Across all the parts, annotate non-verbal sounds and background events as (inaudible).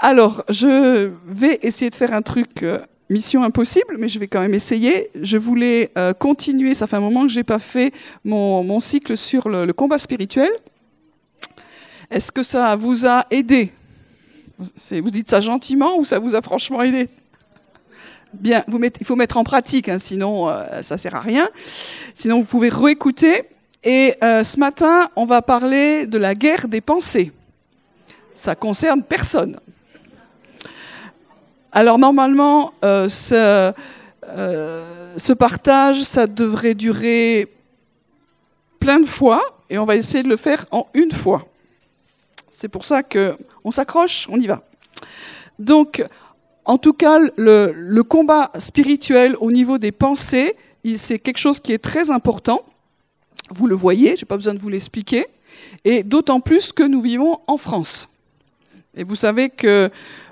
Alors, je vais essayer de faire un truc euh, mission impossible, mais je vais quand même essayer. Je voulais euh, continuer, ça fait un moment que j'ai pas fait mon, cycle sur le, combat spirituel. Est-ce que ça vous a aidé? Vous dites ça gentiment ou ça vous a franchement aidé? Bien, vous mettez- il faut mettre en pratique, hein, sinon euh, ça sert à rien. Sinon, vous pouvez réécouter. Et euh, ce matin, on va parler de la guerre des pensées. Ça concerne personne. Alors normalement, euh, ce, euh, ce partage, ça devrait durer plein de fois, et on va essayer de le faire en une fois. C'est pour ça que on s'accroche, on y va. Donc, en tout cas, le, le combat spirituel au niveau des pensées, c'est quelque chose qui est très important. Vous le voyez, je n'ai pas besoin de vous l'expliquer. Et d'autant plus que nous vivons en France. Et vous savez que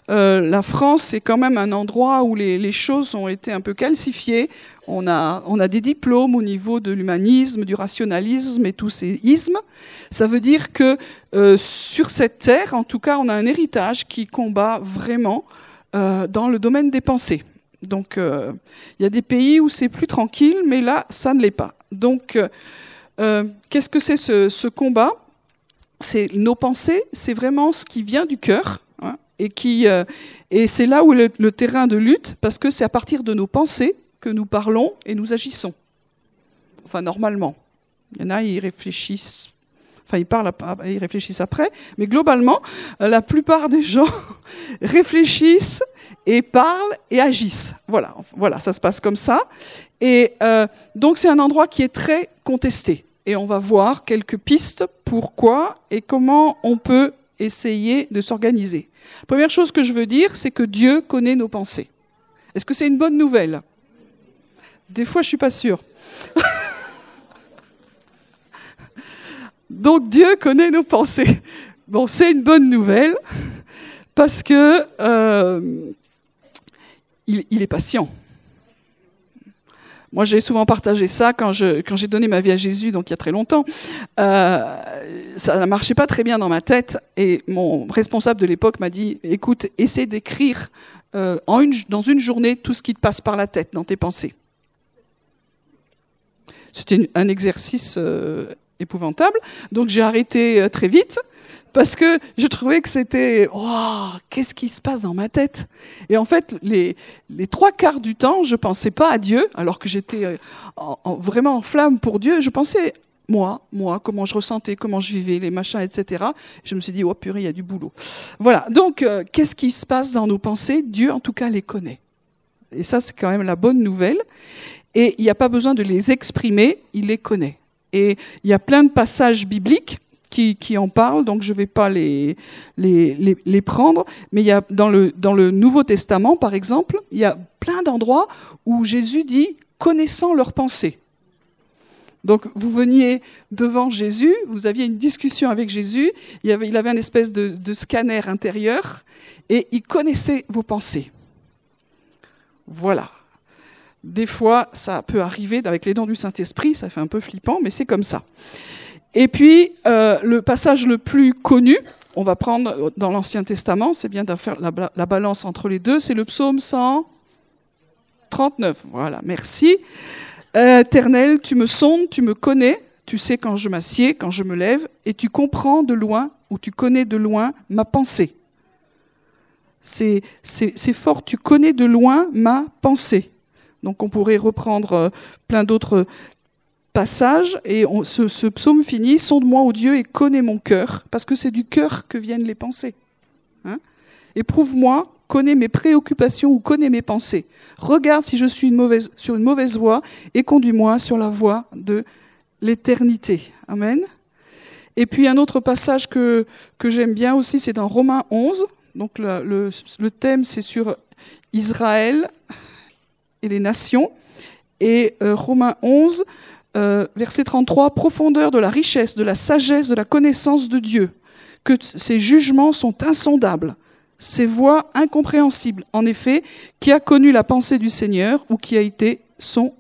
euh, la France, c'est quand même un endroit où les, les choses ont été un peu calcifiées. On a, on a des diplômes au niveau de l'humanisme, du rationalisme et tous ces ismes. Ça veut dire que euh, sur cette terre, en tout cas, on a un héritage qui combat vraiment euh, dans le domaine des pensées. Donc, euh, il y a des pays où c'est plus tranquille, mais là, ça ne l'est pas. Donc, euh, qu'est-ce que c'est ce, ce combat? C'est nos pensées, c'est vraiment ce qui vient du cœur, et qui euh, et c'est là où est le, terrain de lutte, parce que c'est à partir de nos pensées que nous parlons et nous agissons. Enfin, normalement. Il y en a, ils réfléchissent. Enfin, ils parlent, ap- ils réfléchissent après, mais globalement, euh, la plupart des gens (laughs) réfléchissent et parlent et agissent. Voilà, voilà, ça se passe comme ça. Et euh, donc, c'est un endroit qui est très contesté. Et on va voir quelques pistes pourquoi et comment on peut essayer de s'organiser. Première chose que je veux dire, c'est que Dieu connaît nos pensées. Est-ce que c'est une bonne nouvelle? Des fois, je suis pas sûre. Donc Dieu connaît nos pensées. Bon, c'est une bonne nouvelle parce que euh, il est patient. Moi, j'ai souvent partagé ça quand j'ai donné ma vie à Jésus, donc il y a très longtemps. Euh, ça ne marchait pas très bien dans ma tête, et mon responsable de l'époque m'a dit "Écoute, essaie d'écrire euh, une, dans une journée tout ce qui te passe par la tête dans tes pensées." C'était un exercice euh, épouvantable, donc j'ai arrêté très vite parce que je trouvais que c'était oh, qu'est-ce qui se passe dans ma tête? Et en fait, les, les trois quarts du temps, je pensais pas à Dieu, alors que j'étais euh, en- en- vraiment en flamme pour Dieu. Je pensais moi, moi, comment je ressentais, comment je vivais, les machins, etc. Je me suis dit oh purée, il y a du boulot. Voilà. Donc, euh, qu'est-ce qui se passe dans nos pensées? Dieu, en tout cas, les connaît. Et ça, c'est quand même la bonne nouvelle. Et il n'y a pas besoin de les exprimer, il les connaît. Et il y a plein de passages bibliques qui, en parlent, donc je ne vais pas les, les, prendre. Mais il y a dans le, dans le Nouveau Testament, par exemple, il y a plein d'endroits où Jésus dit connaissant leurs pensées. Donc vous veniez devant Jésus, vous aviez une discussion avec Jésus, il, avait, il avait un espèce de, de scanner intérieur et il connaissait vos pensées. Voilà. Des fois, ça peut arriver avec les dons du Saint-Esprit, ça fait un peu flippant, mais c'est comme ça. Et puis, euh, le passage le plus connu, on va prendre dans l'Ancien Testament, c'est bien de faire la, la balance entre les deux, c'est le psaume 139. Voilà, merci. Euh, Éternel, tu me sondes, tu me connais, tu sais quand je m'assieds, quand je me lève, et tu comprends de loin, ou tu connais de loin ma pensée. C'est c'est fort, tu connais de loin ma pensée. Donc on pourrait reprendre euh, plein d'autres passages, et ce, psaume finit, sonde-moi, ô Dieu, et connais mon cœur, parce que c'est du cœur que viennent les pensées. Hein? Éprouve-moi, connais mes préoccupations ou connais mes pensées. Regarde si je suis sur une mauvaise voie, et conduis-moi sur la voie de l'éternité. Amen. Et puis un autre passage que, que j'aime bien aussi, c'est dans Romains 11. Donc le, le, le thème, c'est sur Israël et les nations. Et euh, Romains 11, euh, verset 33, profondeur de la richesse, de la sagesse, de la connaissance de Dieu, que ses jugements sont insondables, ses voies incompréhensibles. En effet, qui a connu la pensée du Seigneur ou qui a été son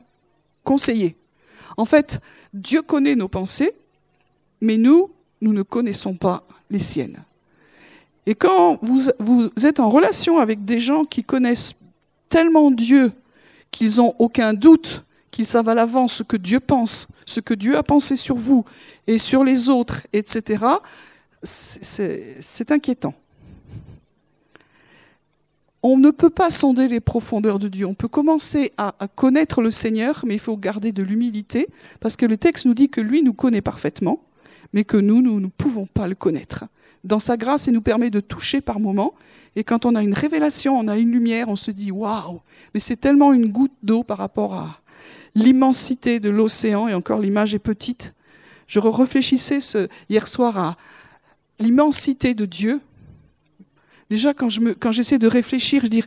conseiller? En fait, Dieu connaît nos pensées, mais nous, nous ne connaissons pas les siennes. Et quand vous, vous êtes en relation avec des gens qui connaissent tellement Dieu qu'ils n'ont aucun doute, qu'ils savent à l'avance ce que Dieu pense, ce que Dieu a pensé sur vous et sur les autres, etc., c'est inquiétant. On ne peut pas sonder les profondeurs de Dieu. On peut commencer à, connaître le Seigneur, mais il faut garder de l'humilité, parce que le texte nous dit que lui nous connaît parfaitement, mais que nous, nous ne pouvons pas le connaître. Dans sa grâce, il nous permet de toucher par moments, et quand on a une révélation, on a une lumière, on se dit waouh, mais c'est tellement une goutte d'eau par rapport à l'immensité de l'océan, et encore l'image est petite. Je réfléchissais hier soir à l'immensité de Dieu. Déjà, quand, j'essaie de réfléchir, je dis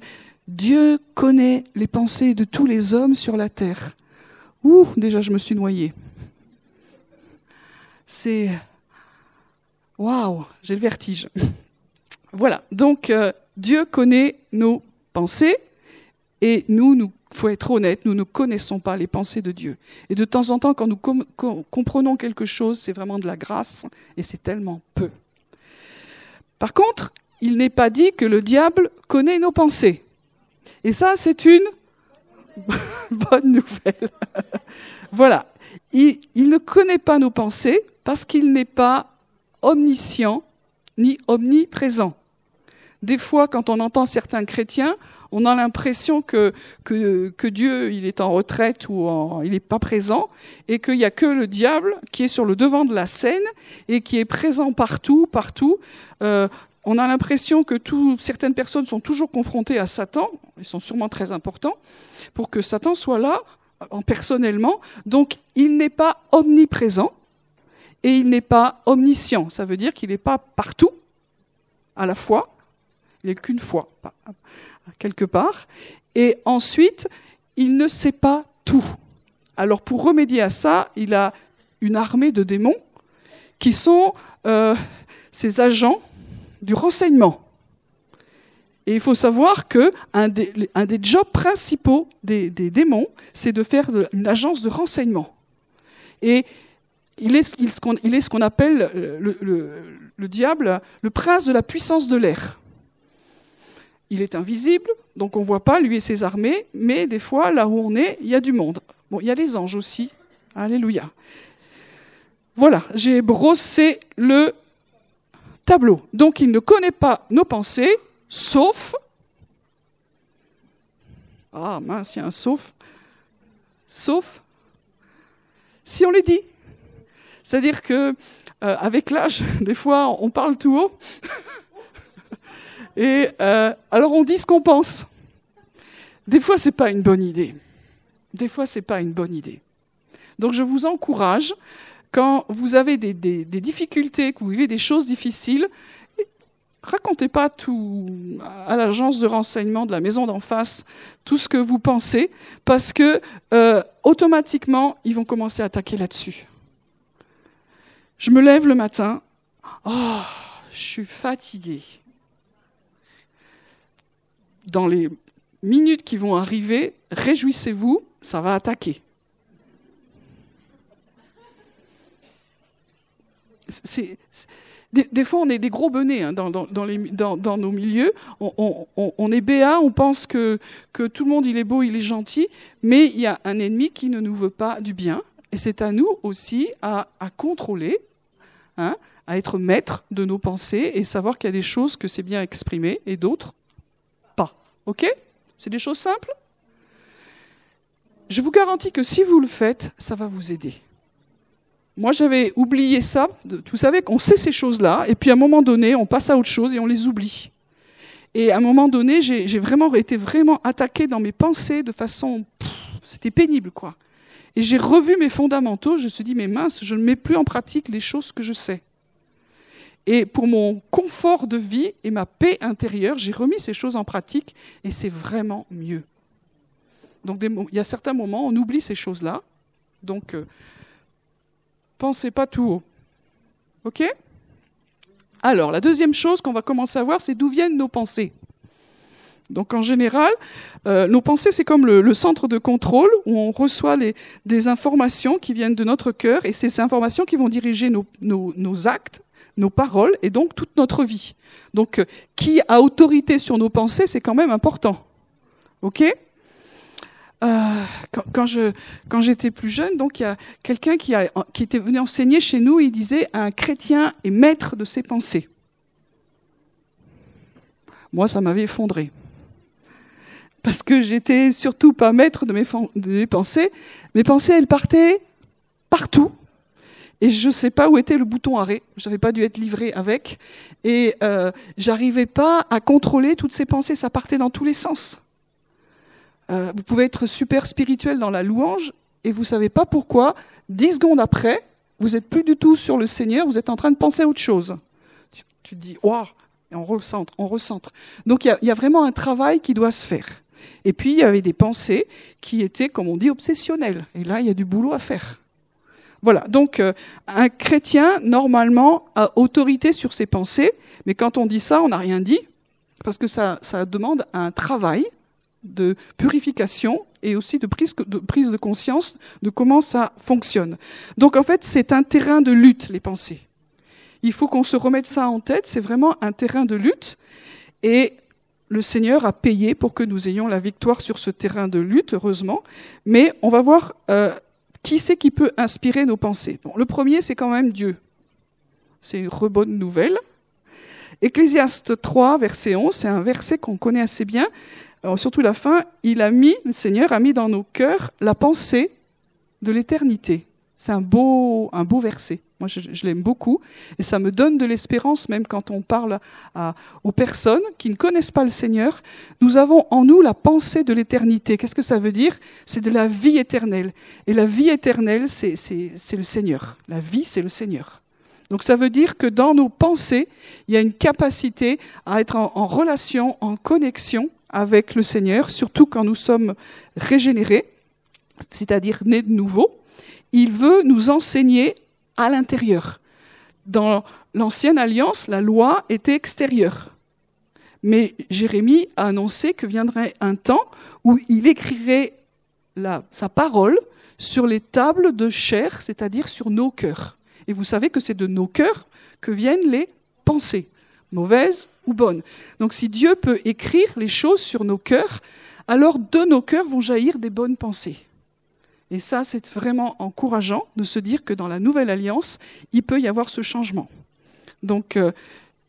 Dieu connaît les pensées de tous les hommes sur la terre. Ouh, déjà, je me suis noyé. C'est. Waouh, j'ai le vertige. Voilà, donc euh, Dieu connaît nos pensées et nous, nous faut être honnête, nous ne connaissons pas les pensées de Dieu. Et de temps en temps, quand nous comprenons quelque chose, c'est vraiment de la grâce et c'est tellement peu. Par contre, il n'est pas dit que le diable connaît nos pensées. Et ça, c'est une (laughs) bonne nouvelle. (laughs) voilà. Il, il, ne connaît pas nos pensées parce qu'il n'est pas omniscient ni omniprésent. Des fois, quand on entend certains chrétiens, on a l'impression que, Dieu il est en retraite ou il n'est pas présent et qu'il n'y a que le diable qui est sur le devant de la scène et qui est présent partout, partout. Euh, on a l'impression que tout, certaines personnes sont toujours confrontées à Satan, ils sont sûrement très importants, pour que Satan soit là en personnellement. Donc il n'est pas omniprésent et il n'est pas omniscient. Ça veut dire qu'il n'est pas partout à la fois, il n'est qu'une fois, quelque part. Et ensuite, il ne sait pas tout. Alors pour remédier à ça, il a une armée de démons qui sont euh, ses agents du renseignement. Et il faut savoir des, un des jobs principaux des, démons, c'est de faire une agence de renseignement. Et il est, ce qu'on appelle le diable, le prince de la puissance de l'air. Il est invisible, donc on ne voit pas lui et ses armées, mais des fois, là où on est, il y a du monde. Bon, il y a les anges aussi. Alléluia. Voilà, j'ai brossé le tableau. Donc il ne connaît pas nos pensées, sauf... Ah mince, il y a un sauf. Sauf si on les dit. C'est-à-dire que euh, avec l'âge, (laughs) des fois, on parle tout haut. (laughs) Et euh, alors on dit ce qu'on pense. Des fois, c'est pas une bonne idée. Des fois, c'est pas une bonne idée. Donc, je vous encourage, quand vous avez des, difficultés, que vous vivez des choses difficiles, racontez pas tout à l'agence de renseignement de la maison d'en face, tout ce que vous pensez, parce que euh, automatiquement, ils vont commencer à attaquer là-dessus. Je me lève le matin, oh, je suis fatiguée dans les minutes qui vont arriver, réjouissez-vous, ça va attaquer. des, fois, on est des gros benets hein, dans, nos milieux. On, est béat, on pense que, tout le monde il est beau, il est gentil, mais il y a un ennemi qui ne nous veut pas du bien. Et c'est à nous aussi à, contrôler, hein, à être maître de nos pensées et savoir qu'il y a des choses que c'est bien exprimé et d'autres OK C'est des choses simples Je vous garantis que si vous le faites, ça va vous aider. Moi, j'avais oublié ça. Vous savez qu'on sait ces choses-là, et puis à un moment donné, on passe à autre chose et on les oublie. Et à un moment donné, j'ai vraiment été vraiment attaqué dans mes pensées de façon... C'était pénible, quoi. Et j'ai revu mes fondamentaux, je me suis dit, mais mince, je ne mets plus en pratique les choses que je sais. Et pour mon confort de vie et ma paix intérieure, j'ai remis ces choses en pratique et c'est vraiment mieux. Donc il y a certains moments, on oublie ces choses-là. Donc, euh, pensez pas tout haut. OK? Alors, la deuxième chose qu'on va commencer à voir, c'est d'où viennent nos pensées. Donc en général, euh, nos pensées, c'est comme le, centre de contrôle où on reçoit des informations qui viennent de notre cœur et c'est ces informations qui vont diriger nos actes nos paroles et donc toute notre vie. Donc, euh, qui a autorité sur nos pensées, c'est quand même important. OK? Euh, quand, j'étais plus jeune, donc il y a quelqu'un qui, était venu enseigner chez nous, il disait un chrétien est maître de ses pensées. Moi, ça m'avait effondré. Parce que j'étais surtout pas maître de mes pensées. Mes pensées, elles partaient partout. Et je ne sais pas où était le bouton arrêt. J'avais pas dû être livré avec. Et euh, j'arrivais pas à contrôler toutes ces pensées. Ça partait dans tous les sens. Euh, vous pouvez être super spirituel dans la louange et vous savez pas pourquoi. Dix secondes après, vous êtes plus du tout sur le Seigneur. Vous êtes en train de penser à autre chose. Tu, te dis, waouh, et on recentre, on recentre. Donc il y a vraiment un travail qui doit se faire. Et puis il y avait des pensées qui étaient, comme on dit, obsessionnelles. Et là, il y a du boulot à faire. Voilà, donc euh, un chrétien, normalement, a autorité sur ses pensées, mais quand on dit ça, on n'a rien dit, parce que ça, ça, demande un travail de purification et aussi de prise, de prise de conscience de comment ça fonctionne. Donc en fait, c'est un terrain de lutte, les pensées. Il faut qu'on se remette ça en tête, c'est vraiment un terrain de lutte, et le Seigneur a payé pour que nous ayons la victoire sur ce terrain de lutte, heureusement, mais on va voir... Euh, qui c'est qui peut inspirer nos pensées? Le premier, c'est quand même Dieu. C'est une bonne nouvelle. Ecclésiaste 3, verset 11, c'est un verset qu'on connaît assez bien. surtout la fin, il a mis, le Seigneur a mis dans nos cœurs la pensée de l'éternité. C'est un beau, un beau verset. Moi, je, l'aime beaucoup. Et ça me donne de l'espérance, même quand on parle aux personnes qui ne connaissent pas le Seigneur. Nous avons en nous la pensée de l'éternité. Qu'est-ce que ça veut dire? C'est de la vie éternelle. Et la vie éternelle, c'est le Seigneur. La vie, c'est le Seigneur. Donc ça veut dire que dans nos pensées, il y a une capacité à être en, en relation, en connexion avec le Seigneur, surtout quand nous sommes régénérés, c'est-à-dire nés de nouveau. Il veut nous enseigner à l'intérieur. Dans l'ancienne alliance, la loi était extérieure. Mais Jérémie a annoncé que viendrait un temps où il écrirait sa parole sur les tables de chair, c'est-à-dire sur nos cœurs. Et vous savez que c'est de nos cœurs que viennent les pensées, mauvaises ou bonnes. Donc si Dieu peut écrire les choses sur nos cœurs, alors de nos cœurs vont jaillir des bonnes pensées. Et ça, c'est vraiment encourageant de se dire que dans la nouvelle alliance, il peut y avoir ce changement. Donc, euh,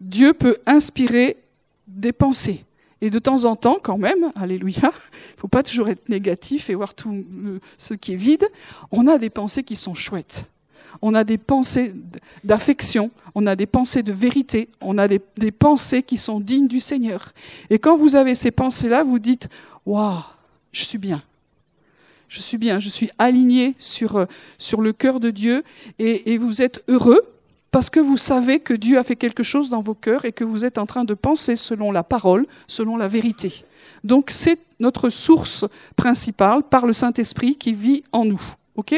Dieu peut inspirer des pensées. Et de temps en temps, quand même, alléluia, il (laughs) ne faut pas toujours être négatif et voir tout ce qui est vide, on a des pensées qui sont chouettes. On a des pensées d'affection, on a des pensées de vérité, on a des, des pensées qui sont dignes du Seigneur. Et quand vous avez ces pensées-là, vous dites, waouh, je suis bien je suis bien, je suis aligné sur, euh, sur le cœur de Dieu et, vous êtes heureux parce que vous savez que Dieu a fait quelque chose dans vos cœurs et que vous êtes en train de penser selon la parole, selon la vérité. Donc c'est notre source principale par le Saint-Esprit qui vit en nous. OK?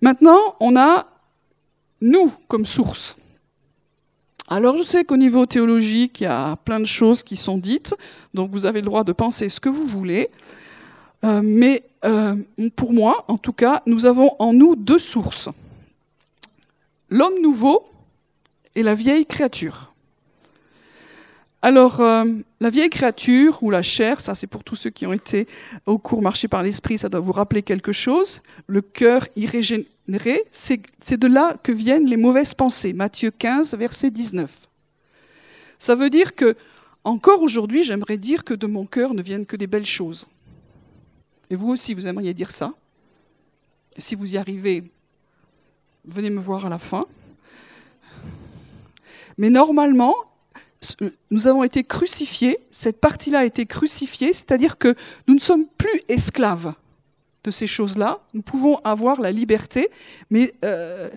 Maintenant, on a nous comme source. Alors je sais qu'au niveau théologique, il y a plein de choses qui sont dites, donc vous avez le droit de penser ce que vous voulez. Euh, mais euh, pour moi, en tout cas, nous avons en nous deux sources. L'homme nouveau et la vieille créature. Alors, euh, la vieille créature ou la chair, ça c'est pour tous ceux qui ont été au cours marché par l'esprit, ça doit vous rappeler quelque chose. Le cœur irrégénéré, c'est de là que viennent les mauvaises pensées. Matthieu 15, verset 19. Ça veut dire que, encore aujourd'hui, j'aimerais dire que de mon cœur ne viennent que des belles choses. Et vous aussi, vous aimeriez dire ça? Si vous y arrivez, venez me voir à la fin. Mais normalement, nous avons été crucifiés, cette partie-là a été crucifiée, c'est-à-dire que nous ne sommes plus esclaves de ces choses-là. Nous pouvons avoir la liberté, mais euh,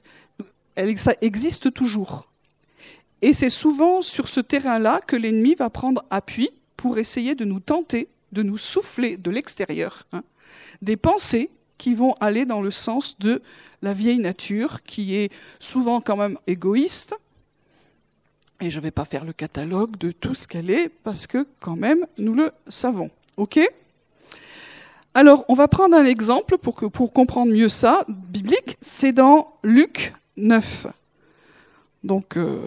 ça existe toujours. Et c'est souvent sur ce terrain-là que l'ennemi va prendre appui pour essayer de nous tenter de nous souffler de l'extérieur hein, des pensées qui vont aller dans le sens de la vieille nature, qui est souvent quand même égoïste. Et je ne vais pas faire le catalogue de tout ce qu'elle est, parce que quand même, nous le savons. OK? Alors, on va prendre un exemple pour, comprendre mieux ça, biblique. C'est dans Luc 9. Donc, euh,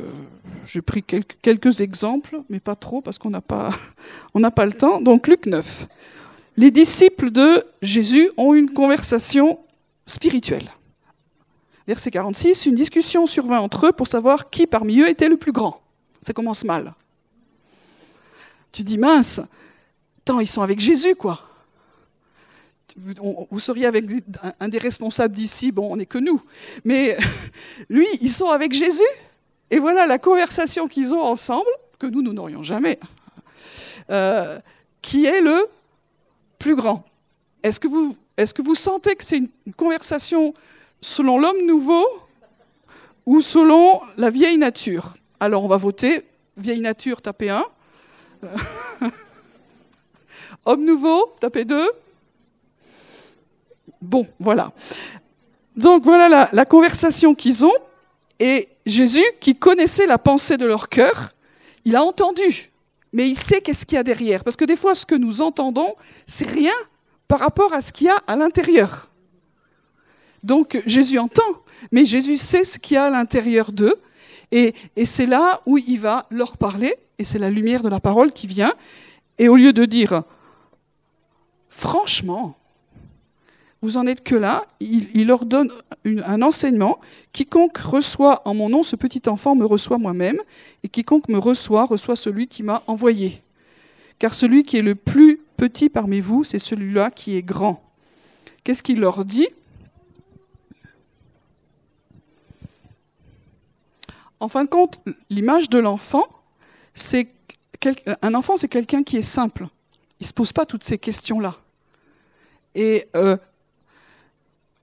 j'ai pris quelques, exemples, mais pas trop parce qu'on n'a pas, (laughs) pas le temps. Donc, Luc 9. Les disciples de Jésus ont une conversation spirituelle. Verset 46, une discussion survint entre eux pour savoir qui parmi eux était le plus grand. Ça commence mal. Tu dis, mince, attends, ils sont avec Jésus, quoi. Vous seriez avec un des responsables d'ici, bon, on n'est que nous. Mais (laughs) lui, ils sont avec Jésus? Et voilà la conversation qu'ils ont ensemble, que nous, nous n'aurions jamais, euh, qui est le plus grand. Est-ce que vous, sentez que c'est une conversation selon l'homme nouveau ou selon la vieille nature? Alors on va voter. Vieille nature, tapez 1. (laughs) Homme nouveau, tapez 2. Bon, voilà. Donc voilà la, la conversation qu'ils ont. Et Jésus, qui connaissait la pensée de leur cœur, il a entendu, mais il sait qu'est-ce qu'il y a derrière. Parce que des fois, ce que nous entendons, c'est rien par rapport à ce qu'il y a à l'intérieur. Donc Jésus entend, mais Jésus sait ce qu'il y a à l'intérieur d'eux. Et, et c'est là où il va leur parler, et c'est la lumière de la parole qui vient. Et au lieu de dire, franchement, vous en êtes que là, il, leur donne un enseignement. Quiconque reçoit en mon nom ce petit enfant me reçoit moi-même, et quiconque me reçoit reçoit celui qui m'a envoyé. Car celui qui est le plus petit parmi vous, c'est celui-là qui est grand. Qu'est-ce qu'il leur dit En fin de compte, l'image de l'enfant, c'est un enfant, c'est quelqu'un qui est simple. Il ne se pose pas toutes ces questions-là. Et euh,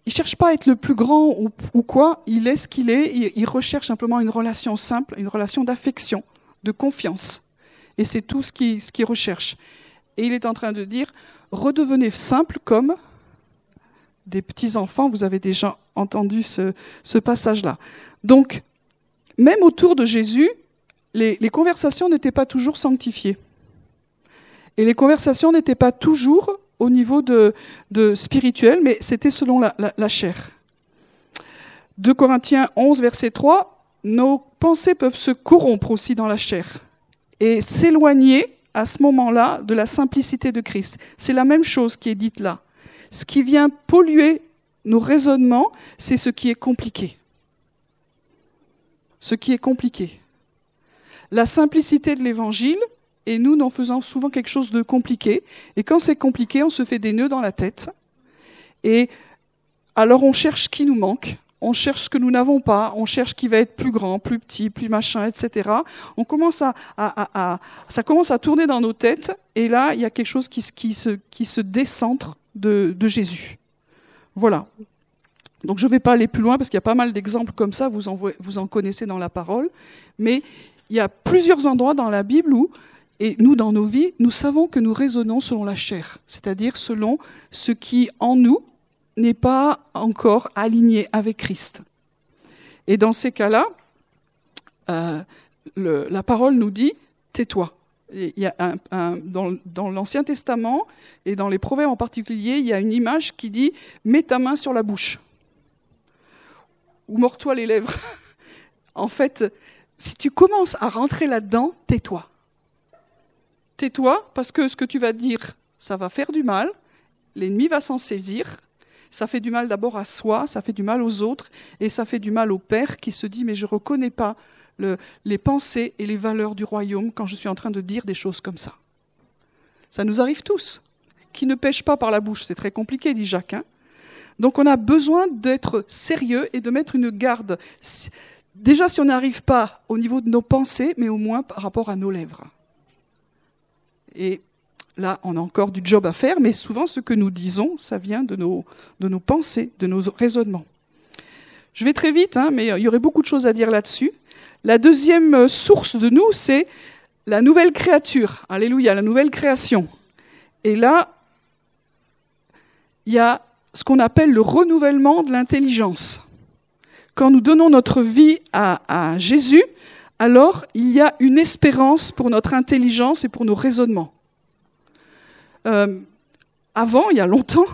il cherche pas à être le plus grand ou, quoi, il est ce qu'il est, il, recherche simplement une relation simple, une relation d'affection, de confiance. Et c'est tout ce qu'il recherche. Et il est en train de dire, redevenez simple comme des petits-enfants, vous avez déjà entendu ce, passage-là. Donc, même autour de Jésus, les conversations n'étaient pas toujours sanctifiées. Et les conversations n'étaient pas toujours au niveau de, spirituel, mais c'était selon la, chair. 2 Corinthiens 11, verset 3, nos pensées peuvent se corrompre aussi dans la chair et s'éloigner à ce moment-là de la simplicité de Christ. C'est la même chose qui est dite là. Ce qui vient polluer nos raisonnements, c'est ce qui est compliqué. Ce qui est compliqué. La simplicité de l'évangile, et nous en faisons souvent quelque chose de compliqué. Et quand c'est compliqué, on se fait des nœuds dans la tête. Et alors on cherche qui nous manque, on cherche ce que nous n'avons pas, on cherche qui va être plus grand, plus petit, plus machin, etc. On commence à, ça commence à tourner dans nos têtes, et là, il y a quelque chose qui, qui, se, qui se décentre de, de Jésus. Voilà. Donc je ne vais pas aller plus loin parce qu'il y a pas mal d'exemples comme ça, vous en, vous en connaissez dans la parole, mais il y a plusieurs endroits dans la Bible où et nous, dans nos vies, nous savons que nous raisonnons selon la chair, c'est-à-dire selon ce qui, en nous, n'est pas encore aligné avec Christ. Et dans ces cas-là, euh, la parole nous dit tais-toi. Il y a dans, dans l'Ancien Testament et dans les Proverbes en particulier, il y a une image qui dit mets ta main sur la bouche ou mords-toi les lèvres. (laughs) en fait, si tu commences à rentrer là-dedans, tais-toi tais-toi, parce que ce que tu vas dire, ça va faire du mal, l'ennemi va s'en saisir, ça fait du mal d'abord à soi, ça fait du mal aux autres, et ça fait du mal au Père qui se dit, mais je ne reconnais pas les pensées et les valeurs du royaume quand je suis en train de dire des choses comme ça. Ça nous arrive tous. Qui ne pêche pas par la bouche, c'est très compliqué, dit Jacques. Hein. Donc on a besoin d'être sérieux et de mettre une garde. Déjà si on n'arrive pas au niveau de nos pensées, mais au moins par rapport à nos lèvres. Et là, on a encore du job à faire, mais souvent ce que nous disons, ça vient de nos, de nos pensées, de nos raisonnements. Je vais très vite, hein, mais il y aurait beaucoup de choses à dire là-dessus. La deuxième source de nous, c'est la nouvelle créature. Alléluia, la nouvelle création. Et là, il y a ce qu'on appelle le renouvellement de l'intelligence. Quand nous donnons notre vie à Jésus, alors il y a une espérance pour notre intelligence et pour nos raisonnements. Euh, avant, il y a longtemps,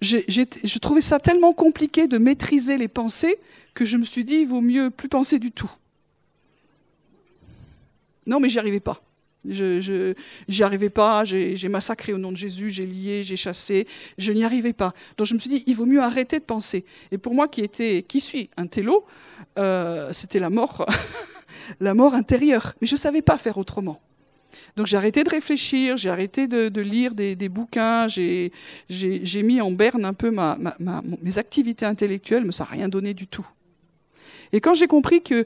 je trouvais ça tellement compliqué de maîtriser les pensées que je me suis dit, il vaut mieux plus penser du tout. Non, mais j'y arrivais pas. Je, j'y arrivais pas, j'ai, massacré au nom de Jésus, j'ai lié, j'ai chassé, je n'y arrivais pas. Donc je me suis dit, il vaut mieux arrêter de penser. Et pour moi, qui était, qui suis un télo, euh, c'était la mort, (laughs) la mort intérieure. Mais je ne savais pas faire autrement. Donc j'ai arrêté de réfléchir, j'ai arrêté de, lire des, bouquins, j'ai, mis en berne un peu mes activités intellectuelles, mais ça n'a rien donné du tout. Et quand j'ai compris que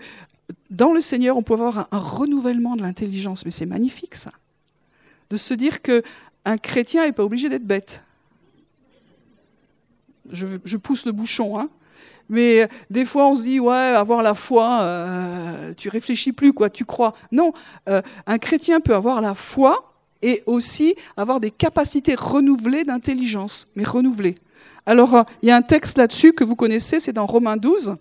dans le Seigneur, on peut avoir un, renouvellement de l'intelligence, mais c'est magnifique ça, de se dire qu'un chrétien n'est pas obligé d'être bête. Je, pousse le bouchon, hein. Mais des fois, on se dit, ouais, avoir la foi, euh, tu réfléchis plus, quoi, tu crois. Non, euh, un chrétien peut avoir la foi et aussi avoir des capacités renouvelées d'intelligence, mais renouvelées. Alors, euh, il y a un texte là-dessus que vous connaissez, c'est dans Romains 12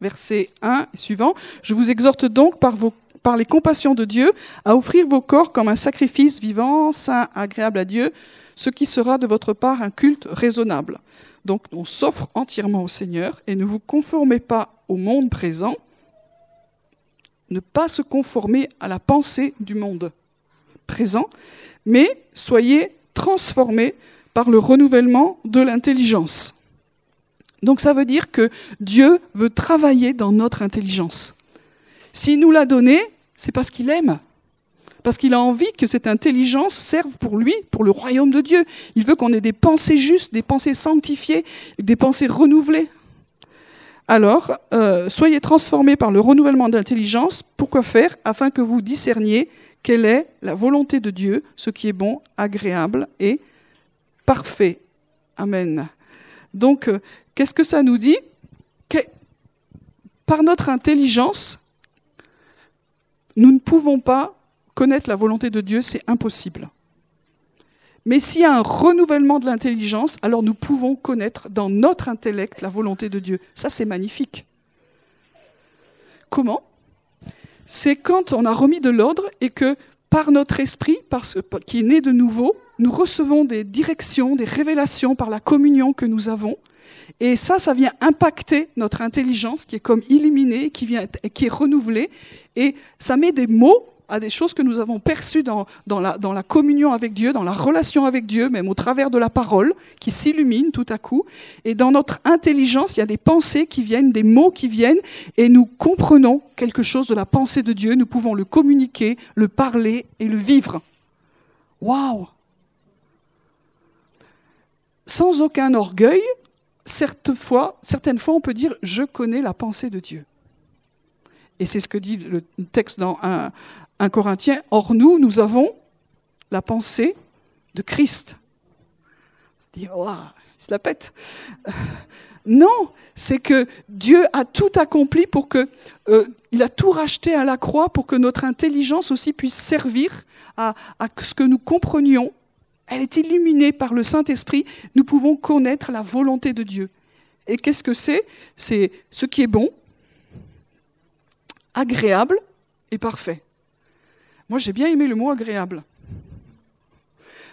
verset 1 et suivant. Je vous exhorte donc par, par les compassions de Dieu à offrir vos corps comme un sacrifice vivant, saint, agréable à Dieu, ce qui sera de votre part un culte raisonnable. Donc on s'offre entièrement au Seigneur et ne vous conformez pas au monde présent, ne pas se conformer à la pensée du monde présent, mais soyez transformés par le renouvellement de l'intelligence donc ça veut dire que Dieu veut travailler dans notre intelligence. S'il nous l'a donné, c'est parce qu'il aime. Parce qu'il a envie que cette intelligence serve pour lui, pour le royaume de Dieu. Il veut qu'on ait des pensées justes, des pensées sanctifiées, des pensées renouvelées. Alors, euh, soyez transformés par le renouvellement d'intelligence. Pourquoi faire? Afin que vous discerniez quelle est la volonté de Dieu, ce qui est bon, agréable et parfait. Amen. Donc, euh, qu'est-ce que ça nous dit? Par notre intelligence, nous ne pouvons pas connaître la volonté de Dieu, c'est impossible. Mais s'il y a un renouvellement de l'intelligence, alors nous pouvons connaître dans notre intellect la volonté de Dieu. Ça, c'est magnifique. Comment? C'est quand on a remis de l'ordre et que par notre esprit, qui est né de nouveau, nous recevons des directions, des révélations par la communion que nous avons. Et ça, ça vient impacter notre intelligence qui est comme illuminée, qui, vient, qui est renouvelée. Et ça met des mots à des choses que nous avons perçues dans, la communion avec Dieu, dans la relation avec Dieu, même au travers de la parole, qui s'illumine tout à coup. Et dans notre intelligence, il y a des pensées qui viennent, des mots qui viennent, et nous comprenons quelque chose de la pensée de Dieu. Nous pouvons le communiquer, le parler et le vivre. Waouh sans aucun orgueil, certaines fois, certaines fois, on peut dire je connais la pensée de Dieu. Et c'est ce que dit le texte dans 1, Corinthien. Or, nous, nous avons la pensée de Christ. Il se la pète. Non, c'est que Dieu a tout accompli pour que, euh, il a tout racheté à la croix pour que notre intelligence aussi puisse servir à ce que nous comprenions elle est illuminée par le Saint-Esprit, nous pouvons connaître la volonté de Dieu. Et qu'est-ce que c'est? C'est ce qui est bon, agréable et parfait. Moi, j'ai bien aimé le mot agréable.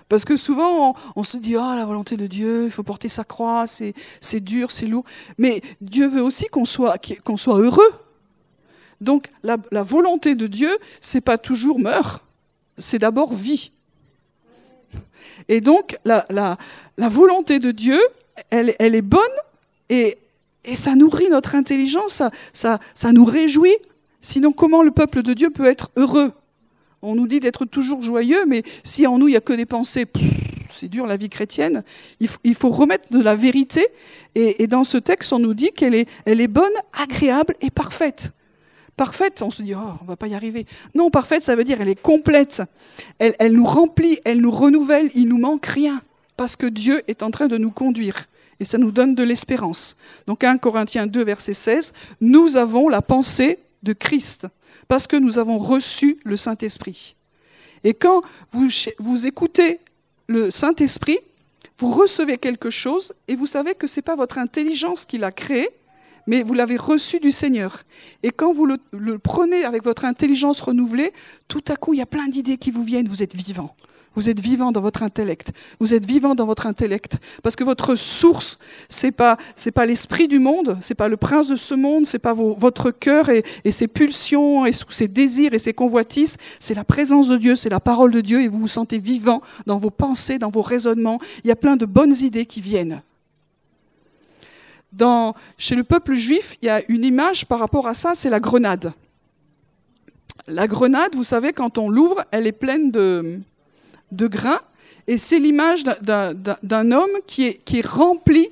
Parce que souvent, on, se dit, ah, la volonté de Dieu, il faut porter sa croix, c'est dur, c'est lourd. Mais Dieu veut aussi qu'on soit, heureux. Donc, la, volonté de Dieu, c'est pas toujours meurt, c'est d'abord vie. Et donc, la, volonté de Dieu, elle, est bonne et, ça nourrit notre intelligence, ça, nous réjouit. Sinon, comment le peuple de Dieu peut être heureux? On nous dit d'être toujours joyeux, mais si en nous, il n'y a que des pensées, c'est dur la vie chrétienne, il faut, remettre de la vérité. Et, dans ce texte, on nous dit qu'elle est bonne, agréable et parfaite. Parfaite, on se dit, oh, on va pas y arriver. Non, parfaite, ça veut dire elle est complète. Elle, nous remplit, elle nous renouvelle, il nous manque rien. Parce que Dieu est en train de nous conduire. Et ça nous donne de l'espérance. Donc 1 Corinthiens 2, verset 16, nous avons la pensée de Christ. Parce que nous avons reçu le Saint-Esprit. Et quand vous, écoutez le Saint-Esprit, vous recevez quelque chose et vous savez que ce n'est pas votre intelligence qui l'a créé, mais vous l'avez reçu du Seigneur. Et quand vous le, prenez avec votre intelligence renouvelée, tout à coup, il y a plein d'idées qui vous viennent, vous êtes vivant. Vous êtes vivant dans votre intellect. Vous êtes vivant dans votre intellect parce que votre source, c'est pas c'est pas l'esprit du monde, c'est pas le prince de ce monde, c'est pas votre cœur et, ses pulsions et ses désirs et ses convoitises. C'est la présence de Dieu, c'est la parole de Dieu et vous vous sentez vivant dans vos pensées, dans vos raisonnements. Il y a plein de bonnes idées qui viennent. Dans, chez le peuple juif, il y a une image par rapport à ça, c'est la grenade. La grenade, vous savez, quand on l'ouvre, elle est pleine de, de grains, et c'est l'image d'un homme qui est, qui est rempli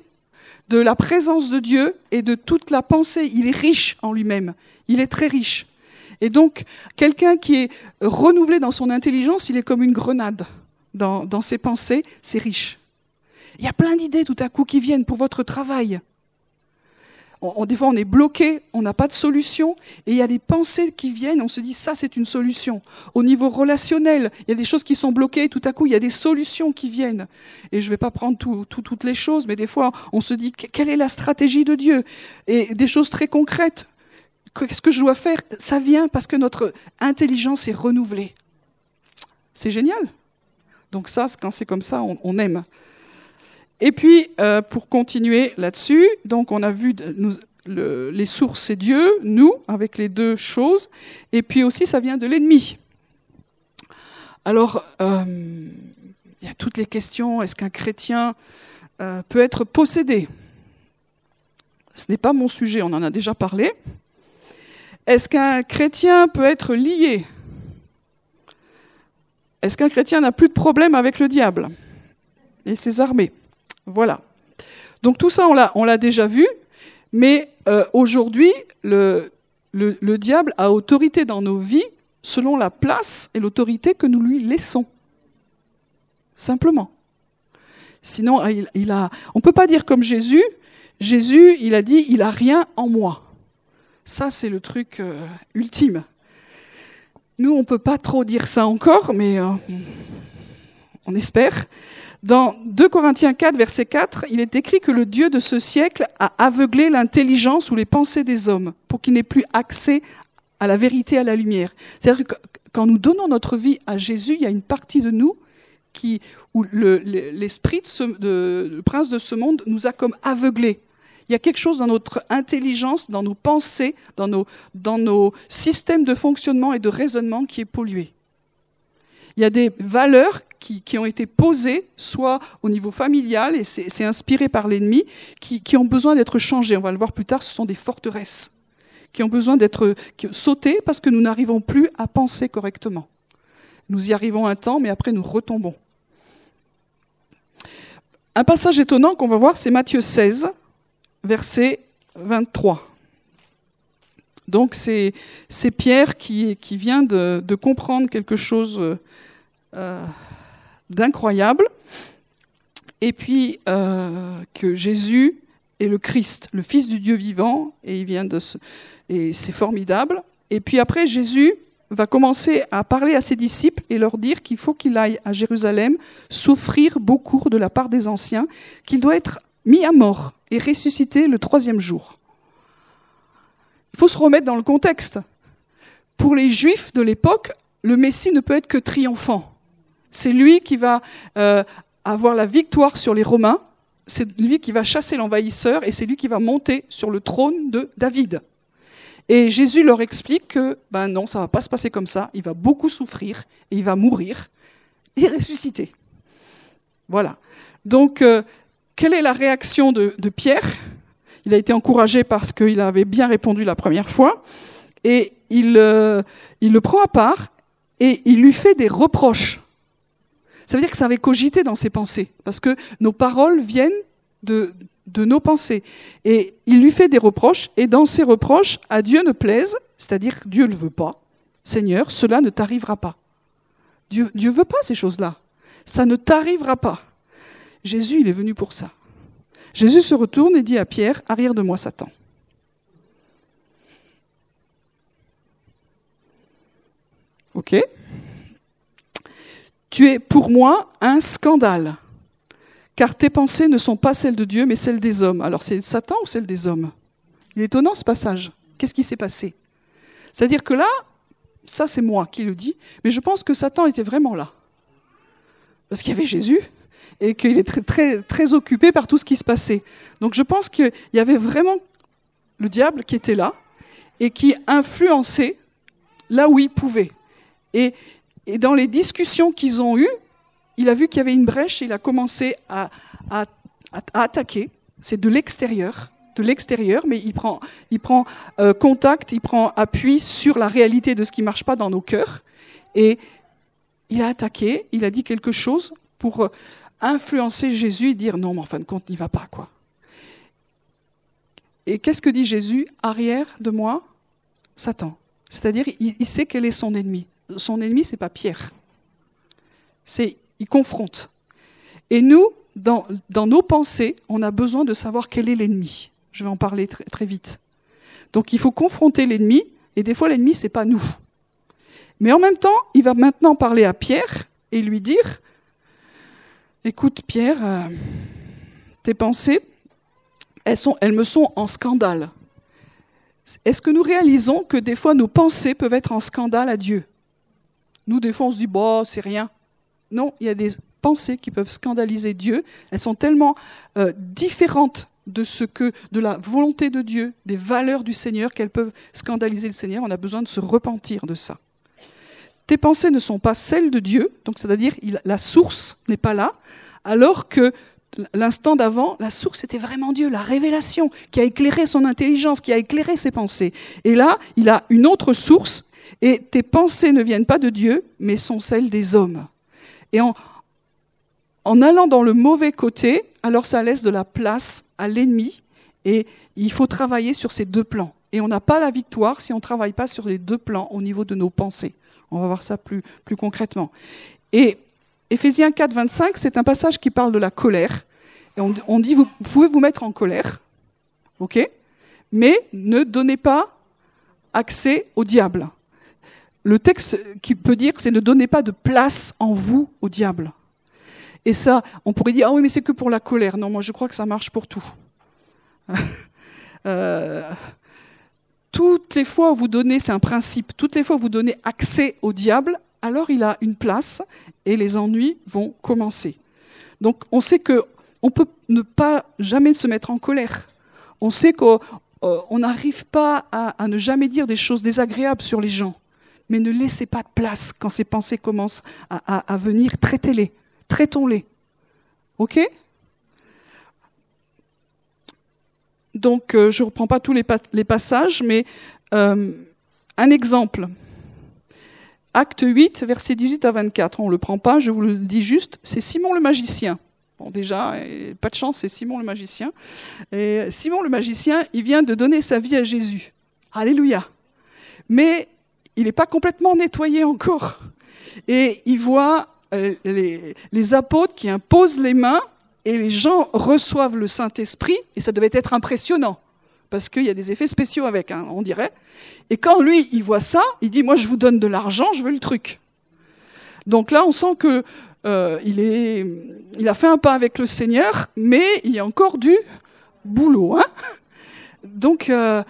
de la présence de Dieu et de toute la pensée. Il est riche en lui-même, il est très riche. Et donc, quelqu'un qui est renouvelé dans son intelligence, il est comme une grenade dans, dans ses pensées, c'est riche. Il y a plein d'idées tout à coup qui viennent pour votre travail on, des fois on est bloqué, on n'a pas de solution, et il y a des pensées qui viennent, on se dit ça c'est une solution. Au niveau relationnel, il y a des choses qui sont bloquées, tout à coup il y a des solutions qui viennent. Et je ne vais pas prendre toutes les choses, mais des fois on se dit quelle est la stratégie de Dieu? Et des choses très concrètes. Qu'est-ce que je dois faire? Ça vient parce que notre intelligence est renouvelée. C'est génial. Donc ça, quand c'est comme ça, on aime. Et puis, euh, pour continuer là-dessus, donc on a vu les sources, c'est Dieu, nous, avec les deux choses, et puis aussi ça vient de l'ennemi. Alors, euh, il y a toutes les questions, est-ce qu'un chrétien euh, peut être possédé? Ce n'est pas mon sujet, on en a déjà parlé. Est-ce qu'un chrétien peut être lié? Est-ce qu'un chrétien n'a plus de problème avec le diable et ses armées? Voilà. Donc tout ça, on l'a déjà vu, mais euh, aujourd'hui, le, le, diable a autorité dans nos vies selon la place et l'autorité que nous lui laissons. Simplement. Sinon, il, a, on ne peut pas dire comme Jésus, Jésus, il a dit, il n'a rien en moi. Ça, c'est le truc euh, ultime. Nous, on ne peut pas trop dire ça encore, mais euh, on espère. Dans 2 Corinthiens 4, verset 4, il est écrit que le Dieu de ce siècle a aveuglé l'intelligence ou les pensées des hommes pour qu'ils n'aient plus accès à la vérité, à la lumière. C'est-à-dire que quand nous donnons notre vie à Jésus, il y a une partie de nous qui, où l'esprit de le prince de ce monde nous a comme aveuglés. Il y a quelque chose dans notre intelligence, dans nos pensées, dans nos, dans nos systèmes de fonctionnement et de raisonnement qui est pollué. Il y a des valeurs qui, ont été posées, soit au niveau familial, et c'est inspiré par l'ennemi, qui, ont besoin d'être changées. On va le voir plus tard, ce sont des forteresses qui ont besoin d'être sautées parce que nous n'arrivons plus à penser correctement. Nous y arrivons un temps, mais après nous retombons. Un passage étonnant qu'on va voir, c'est Matthieu 16, verset 23. Donc c'est Pierre qui, vient de, comprendre quelque chose euh, d'incroyable, et puis euh, que Jésus est le Christ, le Fils du Dieu vivant, et il vient de et c'est formidable. Et puis après, Jésus va commencer à parler à ses disciples et leur dire qu'il faut qu'il aille à Jérusalem souffrir beaucoup de la part des anciens, qu'il doit être mis à mort et ressuscité le troisième jour. Il faut se remettre dans le contexte. Pour les Juifs de l'époque, le Messie ne peut être que triomphant. C'est lui qui va euh, avoir la victoire sur les Romains, c'est lui qui va chasser l'envahisseur et c'est lui qui va monter sur le trône de David. Et Jésus leur explique que ben non, ça va pas se passer comme ça, il va beaucoup souffrir et il va mourir et ressusciter. Voilà. Donc, euh, quelle est la réaction de, Pierre? Il a été encouragé parce qu'il avait bien répondu la première fois et il, euh, il le prend à part et il lui fait des reproches. Ça veut dire que ça avait cogité dans ses pensées, parce que nos paroles viennent de, de nos pensées. Et il lui fait des reproches, et dans ces reproches, à Dieu ne plaise, c'est-à-dire Dieu ne veut pas, Seigneur, cela ne t'arrivera pas. Dieu ne veut pas ces choses-là. Ça ne t'arrivera pas. Jésus, il est venu pour ça. Jésus se retourne et dit à Pierre, arrière de moi Satan. OK? Tu es pour moi un scandale, car tes pensées ne sont pas celles de Dieu, mais celles des hommes. Alors c'est Satan ou celles des hommes? Il est étonnant ce passage. Qu'est-ce qui s'est passé? C'est-à-dire que là, ça c'est moi qui le dis, mais je pense que Satan était vraiment là. parce qu'il y avait Jésus et qu'il est très, très, très occupé par tout ce qui se passait. Donc je pense qu'il y avait vraiment le diable qui était là et qui influençait là où il pouvait. Et, et dans les discussions qu'ils ont eues, il a vu qu'il y avait une brèche et il a commencé à, à, à attaquer. C'est de l'extérieur, de l'extérieur, mais il prend, il prend euh, contact, il prend appui sur la réalité de ce qui ne marche pas dans nos cœurs. Et il a attaqué, il a dit quelque chose pour influencer Jésus et dire non, mais en fin de compte, n'y va pas, quoi. Et qu'est-ce que dit Jésus? Arrière de moi, Satan. C'est-à-dire, il, sait quel est son ennemi. Son ennemi, c'est pas Pierre. C'est, il confronte. Et nous, dans, nos pensées, on a besoin de savoir quel est l'ennemi. Je vais en parler très, vite. Donc, il faut confronter l'ennemi, et des fois, l'ennemi, c'est pas nous. Mais en même temps, il va maintenant parler à Pierre et lui dire Écoute, Pierre, euh, tes pensées, elles, elles me sont en scandale. Est-ce que nous réalisons que des fois nos pensées peuvent être en scandale à Dieu? Nous, des fois, on se dit, bon, c'est rien. Non, il y a des pensées qui peuvent scandaliser Dieu. Elles sont tellement euh, différentes de ce que, de la volonté de Dieu, des valeurs du Seigneur, qu'elles peuvent scandaliser le Seigneur. On a besoin de se repentir de ça. Tes pensées ne sont pas celles de Dieu, donc c'est-à-dire la source n'est pas là, alors que l'instant d'avant, la source était vraiment Dieu, la révélation qui a éclairé son intelligence, qui a éclairé ses pensées. Et là, il a une autre source, et tes pensées ne viennent pas de Dieu, mais sont celles des hommes. Et en, allant dans le mauvais côté, alors ça laisse de la place à l'ennemi, et il faut travailler sur ces deux plans. Et on n'a pas la victoire si on ne travaille pas sur les deux plans au niveau de nos pensées. On va voir ça plus, plus concrètement. Et Éphésiens 4, 25, c'est un passage qui parle de la colère. Et on, dit, vous, pouvez vous mettre en colère, ok? Mais ne donnez pas accès au diable. Le texte qui peut dire, c'est ne donnez pas de place en vous au diable. Et ça, on pourrait dire, ah oui, mais c'est que pour la colère. Non, moi je crois que ça marche pour tout. (laughs) euh, toutes les fois où vous donnez, c'est un principe, toutes les fois où vous donnez accès au diable, alors il a une place et les ennuis vont commencer. Donc on sait qu'on peut ne pas jamais se mettre en colère. On sait qu'on euh, n'arrive pas à, ne jamais dire des choses désagréables sur les gens. Mais ne laissez pas de place quand ces pensées commencent à, venir. Traitez-les. Traitons-les. OK? Donc, euh, je ne reprends pas tous les, passages, mais euh, un exemple. Acte 8, versets 18 à 24. On ne le prend pas, je vous le dis juste. C'est Simon le magicien. Bon, déjà, pas de chance, c'est Simon le magicien. Et Simon le magicien, il vient de donner sa vie à Jésus. Alléluia. Mais il n'est pas complètement nettoyé encore. Et il voit euh, les, apôtres qui imposent les mains et les gens reçoivent le Saint-Esprit, et ça devait être impressionnant, parce qu'il y a des effets spéciaux avec, hein, on dirait. Et quand lui, il voit ça, il dit, moi je vous donne de l'argent, je veux le truc. Donc là, on sent que euh, a fait un pas avec le Seigneur, mais il y a encore du boulot. Hein Donc, euh,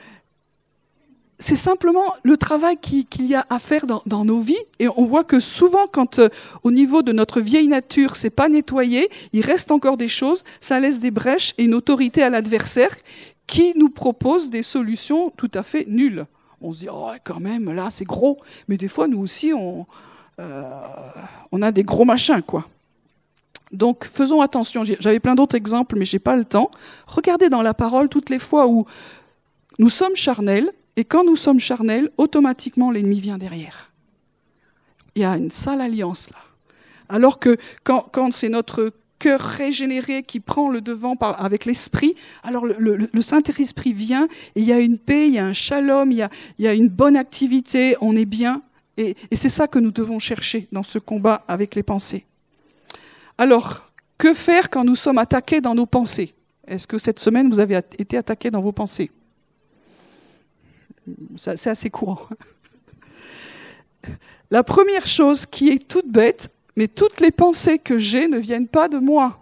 c'est simplement le travail qu'il y a à faire dans, nos vies. Et on voit que souvent, quand euh, au niveau de notre vieille nature, c'est pas nettoyé, il reste encore des choses, ça laisse des brèches et une autorité à l'adversaire qui nous propose des solutions tout à fait nulles on se dit, oh, quand même, là, c'est gros. Mais des fois, nous aussi, on, euh, on a des gros machins, quoi. Donc, faisons attention. J'avais plein d'autres exemples, mais je n'ai pas le temps. Regardez dans la parole toutes les fois où nous sommes charnels, et quand nous sommes charnels, automatiquement, l'ennemi vient derrière. Il y a une sale alliance là. Alors que quand, quand c'est notre cœur régénéré qui prend le devant avec l'esprit, alors le, Saint-Esprit vient et il y a une paix, il y a un shalom, il y a, une bonne activité, on est bien. Et, c'est ça que nous devons chercher dans ce combat avec les pensées. Alors, que faire quand nous sommes attaqués dans nos pensées? Est-ce que cette semaine, vous avez été attaqué dans vos pensées? C'est assez courant. La première chose qui est toute bête, mais toutes les pensées que j'ai ne viennent pas de moi.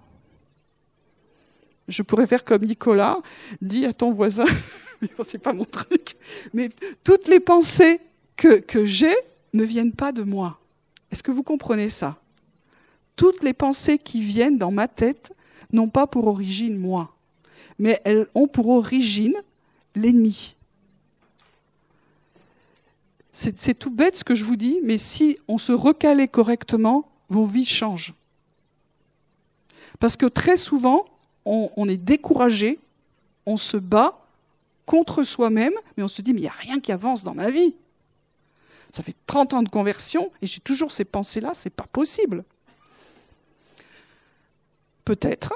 Je pourrais faire comme Nicolas, dis à ton voisin, (laughs) mais c'est pas mon truc, mais toutes les pensées que, que j'ai ne viennent pas de moi. Est-ce que vous comprenez ça? Toutes les pensées qui viennent dans ma tête n'ont pas pour origine moi, mais elles ont pour origine l'ennemi. C'est tout bête ce que je vous dis, mais si on se recalait correctement, vos vies changent. Parce que très souvent, on, est découragé, on se bat contre soi-même, mais on se dit, mais il n'y a rien qui avance dans ma vie. Ça fait 30 ans de conversion et j'ai toujours ces pensées-là, c'est pas possible. Peut-être,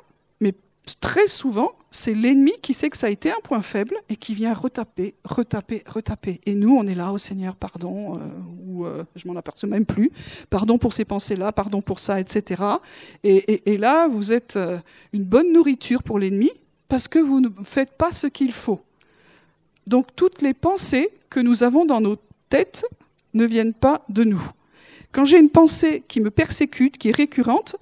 très souvent, c'est l'ennemi qui sait que ça a été un point faible et qui vient retaper, retaper, retaper. Et nous, on est là, au oh Seigneur, pardon, euh, ou euh, je m'en aperçois même plus, pardon pour ces pensées-là, pardon pour ça, etc. Et, là, vous êtes euh, une bonne nourriture pour l'ennemi parce que vous ne faites pas ce qu'il faut. Donc toutes les pensées que nous avons dans nos têtes ne viennent pas de nous. Quand j'ai une pensée qui me persécute, qui est récurrente,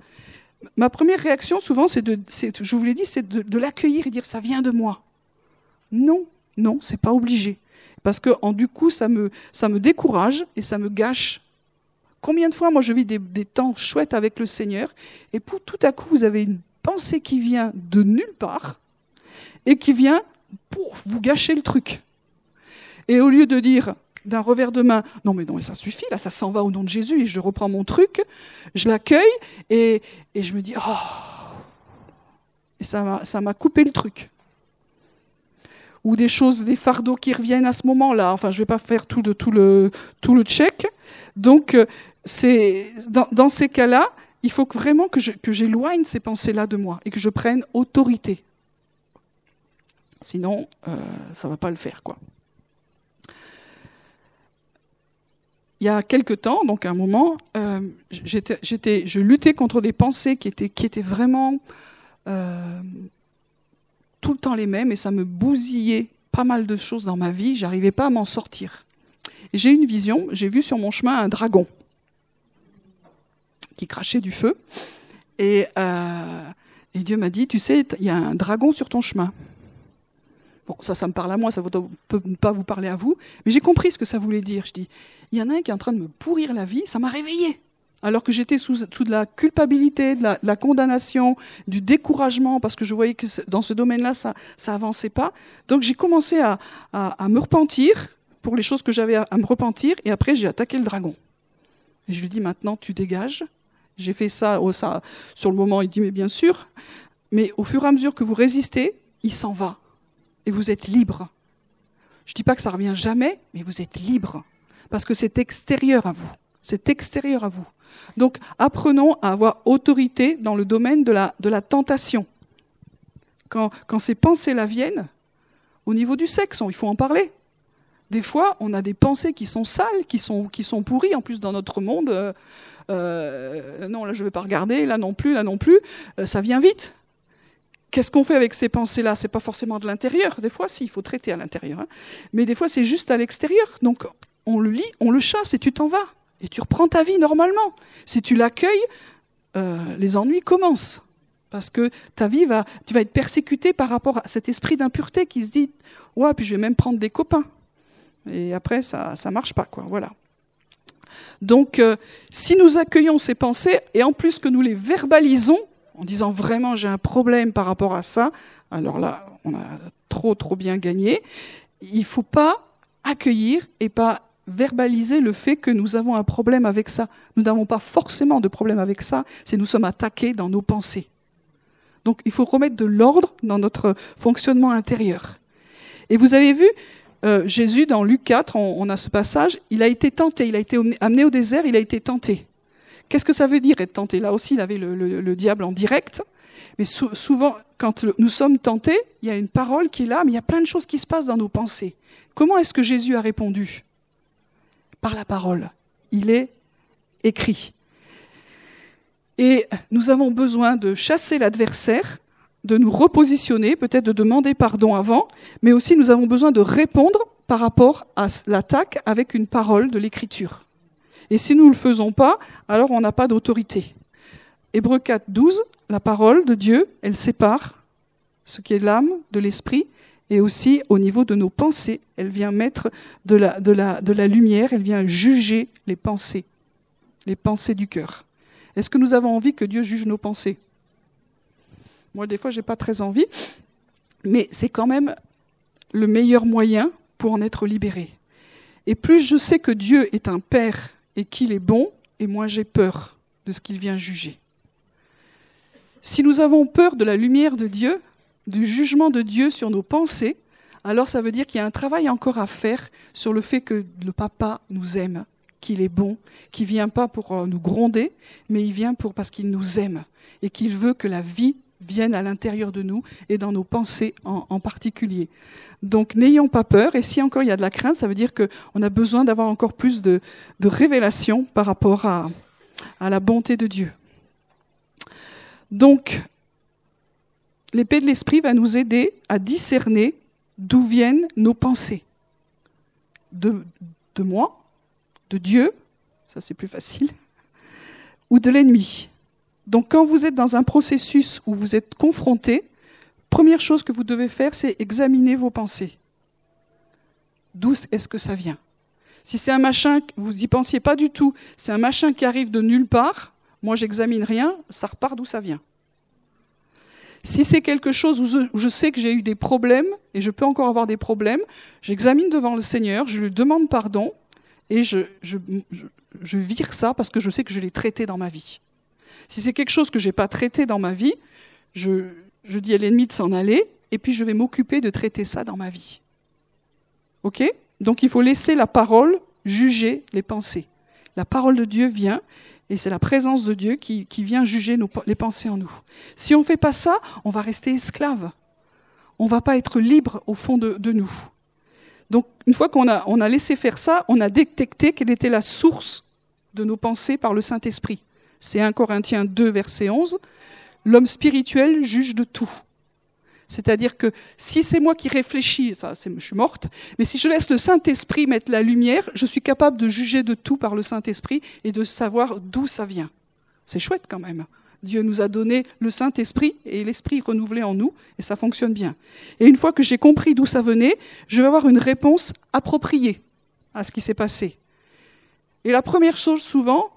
ma première réaction, souvent, c'est de, je vous l'ai dit, c'est de, l'accueillir et dire ça vient de moi. Non, non, c'est pas obligé. Parce que du coup, ça me, ça me décourage et ça me gâche. Combien de fois, moi, je vis des, temps chouettes avec le Seigneur, et pour tout à coup, vous avez une pensée qui vient de nulle part et qui vient pour vous gâcher le truc. Et au lieu de dire d'un revers de main, non mais non, mais ça suffit, là, ça s'en va au nom de Jésus, et je reprends mon truc, je l'accueille, et, et, je me dis, oh, et ça m'a coupé le truc. Ou des choses, des fardeaux qui reviennent à ce moment-là. Enfin, je ne vais pas faire tout, de, tout, le, tout le check. Donc, euh, dans, dans ces cas-là, il faut vraiment que j'éloigne ces pensées-là de moi et que je prenne autorité. Sinon, euh, ça ne va pas le faire, quoi. Il y a quelque temps, donc un moment, euh, je luttais contre des pensées qui étaient, qui étaient vraiment euh, tout le temps les mêmes et ça me bousillait pas mal de choses dans ma vie. J'arrivais pas à m'en sortir. J'ai une vision. J'ai vu sur mon chemin un dragon qui crachait du feu et, euh, et Dieu m'a dit, tu sais, il y a un dragon sur ton chemin. Bon, ça, ça me parle à moi, ça ne peut pas vous parler à vous, mais j'ai compris ce que ça voulait dire. Je dis, il y en a un qui est en train de me pourrir la vie, ça m'a réveillé. Alors que j'étais sous, de la culpabilité, de la, condamnation, du découragement, parce que je voyais que dans ce domaine-là, ça n'avançait pas. Donc j'ai commencé à, me repentir pour les choses que j'avais à, me repentir, et après j'ai attaqué le dragon. Et je lui dis maintenant, tu dégages. J'ai fait ça, oh, ça sur le moment, il dit, mais bien sûr. Mais au fur et à mesure que vous résistez, il s'en va et vous êtes libre. Je ne dis pas que ça revient jamais, mais vous êtes libre. Parce que c'est extérieur à vous. C'est extérieur à vous. Donc apprenons à avoir autorité dans le domaine de la, de la tentation. Quand, quand ces pensées-là viennent, au niveau du sexe, il faut en parler. Des fois, on a des pensées qui sont sales, qui sont, qui sont pourries, en plus dans notre monde. Euh, euh, non, là je ne vais pas regarder, là non plus, là non plus. Euh, ça vient vite. Qu'est-ce qu'on fait avec ces pensées-là? C'est pas forcément de l'intérieur. Des fois, si, il faut traiter à l'intérieur. Hein. Mais des fois, c'est juste à l'extérieur. Donc, on le lit, on le chasse et tu t'en vas. Et tu reprends ta vie normalement. Si tu l'accueilles, euh, les ennuis commencent. Parce que ta vie va, tu vas être persécuté par rapport à cet esprit d'impureté qui se dit, ouais, puis je vais même prendre des copains. Et après, ça, ça marche pas, quoi. Voilà. Donc, euh, si nous accueillons ces pensées et en plus que nous les verbalisons, en disant vraiment j'ai un problème par rapport à ça, alors là, on a trop, trop bien gagné. Il ne faut pas accueillir et pas verbaliser le fait que nous avons un problème avec ça. Nous n'avons pas forcément de problème avec ça, c'est nous sommes attaqués dans nos pensées. Donc il faut remettre de l'ordre dans notre fonctionnement intérieur. Et vous avez vu, euh, Jésus, dans Luc 4, on, a ce passage, il a été tenté, il a été amené au désert, il a été tenté. Qu'est-ce que ça veut dire être tenté? Là aussi, il avait le, diable en direct. Mais souvent, quand nous sommes tentés, il y a une parole qui est là, mais il y a plein de choses qui se passent dans nos pensées. Comment est-ce que Jésus a répondu? Par la parole. Il est écrit. Et nous avons besoin de chasser l'adversaire, de nous repositionner, peut-être de demander pardon avant, mais aussi nous avons besoin de répondre par rapport à l'attaque avec une parole de l'Écriture. Et si nous ne le faisons pas, alors on n'a pas d'autorité. Hébreu 4, 12, la parole de Dieu, elle sépare ce qui est l'âme de l'esprit, et aussi au niveau de nos pensées, elle vient mettre de la, lumière, elle vient juger les pensées, les pensées du cœur. Est-ce que nous avons envie que Dieu juge nos pensées? Moi, des fois, j'ai pas très envie, mais c'est quand même le meilleur moyen pour en être libéré. Et plus je sais que Dieu est un Père et qu'il est bon, et moins j'ai peur de ce qu'il vient juger. Si nous avons peur de la lumière de Dieu, du jugement de Dieu sur nos pensées, alors ça veut dire qu'il y a un travail encore à faire sur le fait que le papa nous aime, qu'il est bon, qu'il vient pas pour euh, nous gronder, mais il vient pour parce qu'il nous aime et qu'il veut que la vie vienne à l'intérieur de nous et dans nos pensées en, particulier. Donc n'ayons pas peur, et si encore il y a de la crainte, ça veut dire qu'on a besoin d'avoir encore plus de, révélation par rapport à, à la bonté de Dieu. Donc, l'épée de l'esprit va nous aider à discerner d'où viennent nos pensées. De, moi, de Dieu, ça c'est plus facile, ou de l'ennemi. Donc quand vous êtes dans un processus où vous êtes confronté, première chose que vous devez faire, c'est examiner vos pensées. D'où est-ce que ça vient? Si c'est un machin, vous n'y pensiez pas du tout, c'est un machin qui arrive de nulle part, moi j'examine rien, ça repart d'où ça vient. Si c'est quelque chose où je sais que j'ai eu des problèmes, et je peux encore avoir des problèmes, j'examine devant le Seigneur, je lui demande pardon, et je, je, vire ça parce que je sais que je l'ai traité dans ma vie. Si c'est quelque chose que je n'ai pas traité dans ma vie, je, je dis à l'ennemi de s'en aller, et puis je vais m'occuper de traiter ça dans ma vie. OK? Donc il faut laisser la parole juger les pensées. La parole de Dieu vient et c'est la présence de Dieu qui, vient juger les pensées en nous. Si on ne fait pas ça, on va rester esclave. On ne va pas être libre au fond de, nous. Donc, une fois qu'on a, a laissé faire ça, on a détecté quelle était la source de nos pensées par le Saint-Esprit. C'est 1 Corinthiens 2, verset 11. L'homme spirituel juge de tout. C'est-à-dire que si c'est moi qui réfléchis, ça, je suis morte, mais si je laisse le Saint-Esprit mettre la lumière, je suis capable de juger de tout par le Saint-Esprit et de savoir d'où ça vient. C'est chouette quand même. Dieu nous a donné le Saint-Esprit et l'Esprit renouvelé en nous, et ça fonctionne bien. Et une fois que j'ai compris d'où ça venait, je vais avoir une réponse appropriée à ce qui s'est passé. Et la première chose souvent,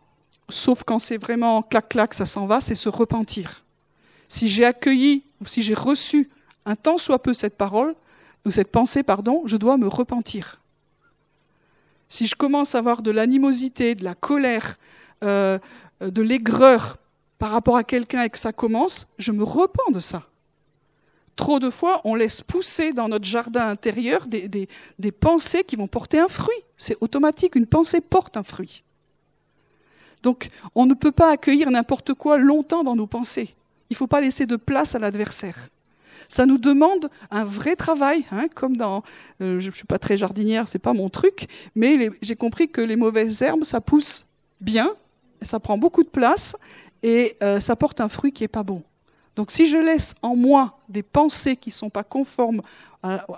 sauf quand c'est vraiment clac-clac, ça s'en va, c'est se repentir. Si j'ai accueilli ou si j'ai reçu un tant soit peu cette parole, ou cette pensée, pardon, je dois me repentir. Si je commence à avoir de l'animosité, de la colère, euh, de l'aigreur par rapport à quelqu'un et que ça commence, je me repens de ça. Trop de fois, on laisse pousser dans notre jardin intérieur des pensées qui vont porter un fruit. C'est automatique, une pensée porte un fruit. Donc, on ne peut pas accueillir n'importe quoi longtemps dans nos pensées. Il ne faut pas laisser de place à l'adversaire. Ça nous demande un vrai travail, hein, comme dans. Euh, je ne suis pas très jardinière, c'est pas mon truc, mais j'ai compris que les mauvaises herbes, ça pousse bien, ça prend beaucoup de place et euh, ça porte un fruit qui n'est pas bon. Donc si je laisse en moi des pensées qui ne sont pas conformes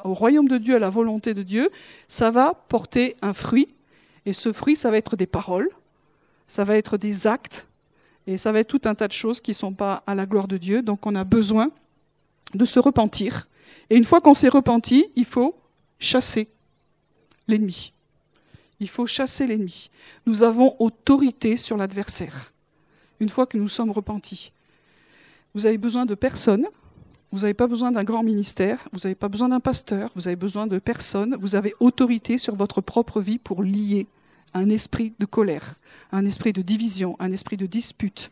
au royaume de Dieu, à la volonté de Dieu, ça va porter un fruit. Et ce fruit, ça va être des paroles, ça va être des actes, et ça va être tout un tas de choses qui ne sont pas à la gloire de Dieu. Donc on a besoin de se repentir. Et une fois qu'on s'est repenti, il faut chasser l'ennemi. Il faut chasser l'ennemi. Nous avons autorité sur l'adversaire, une fois que nous sommes repentis. Vous avez besoin de personne, vous n'avez pas besoin d'un grand ministère, vous n'avez pas besoin d'un pasteur, vous avez besoin de personne, vous avez autorité sur votre propre vie pour lier un esprit de colère, un esprit de division, un esprit de dispute,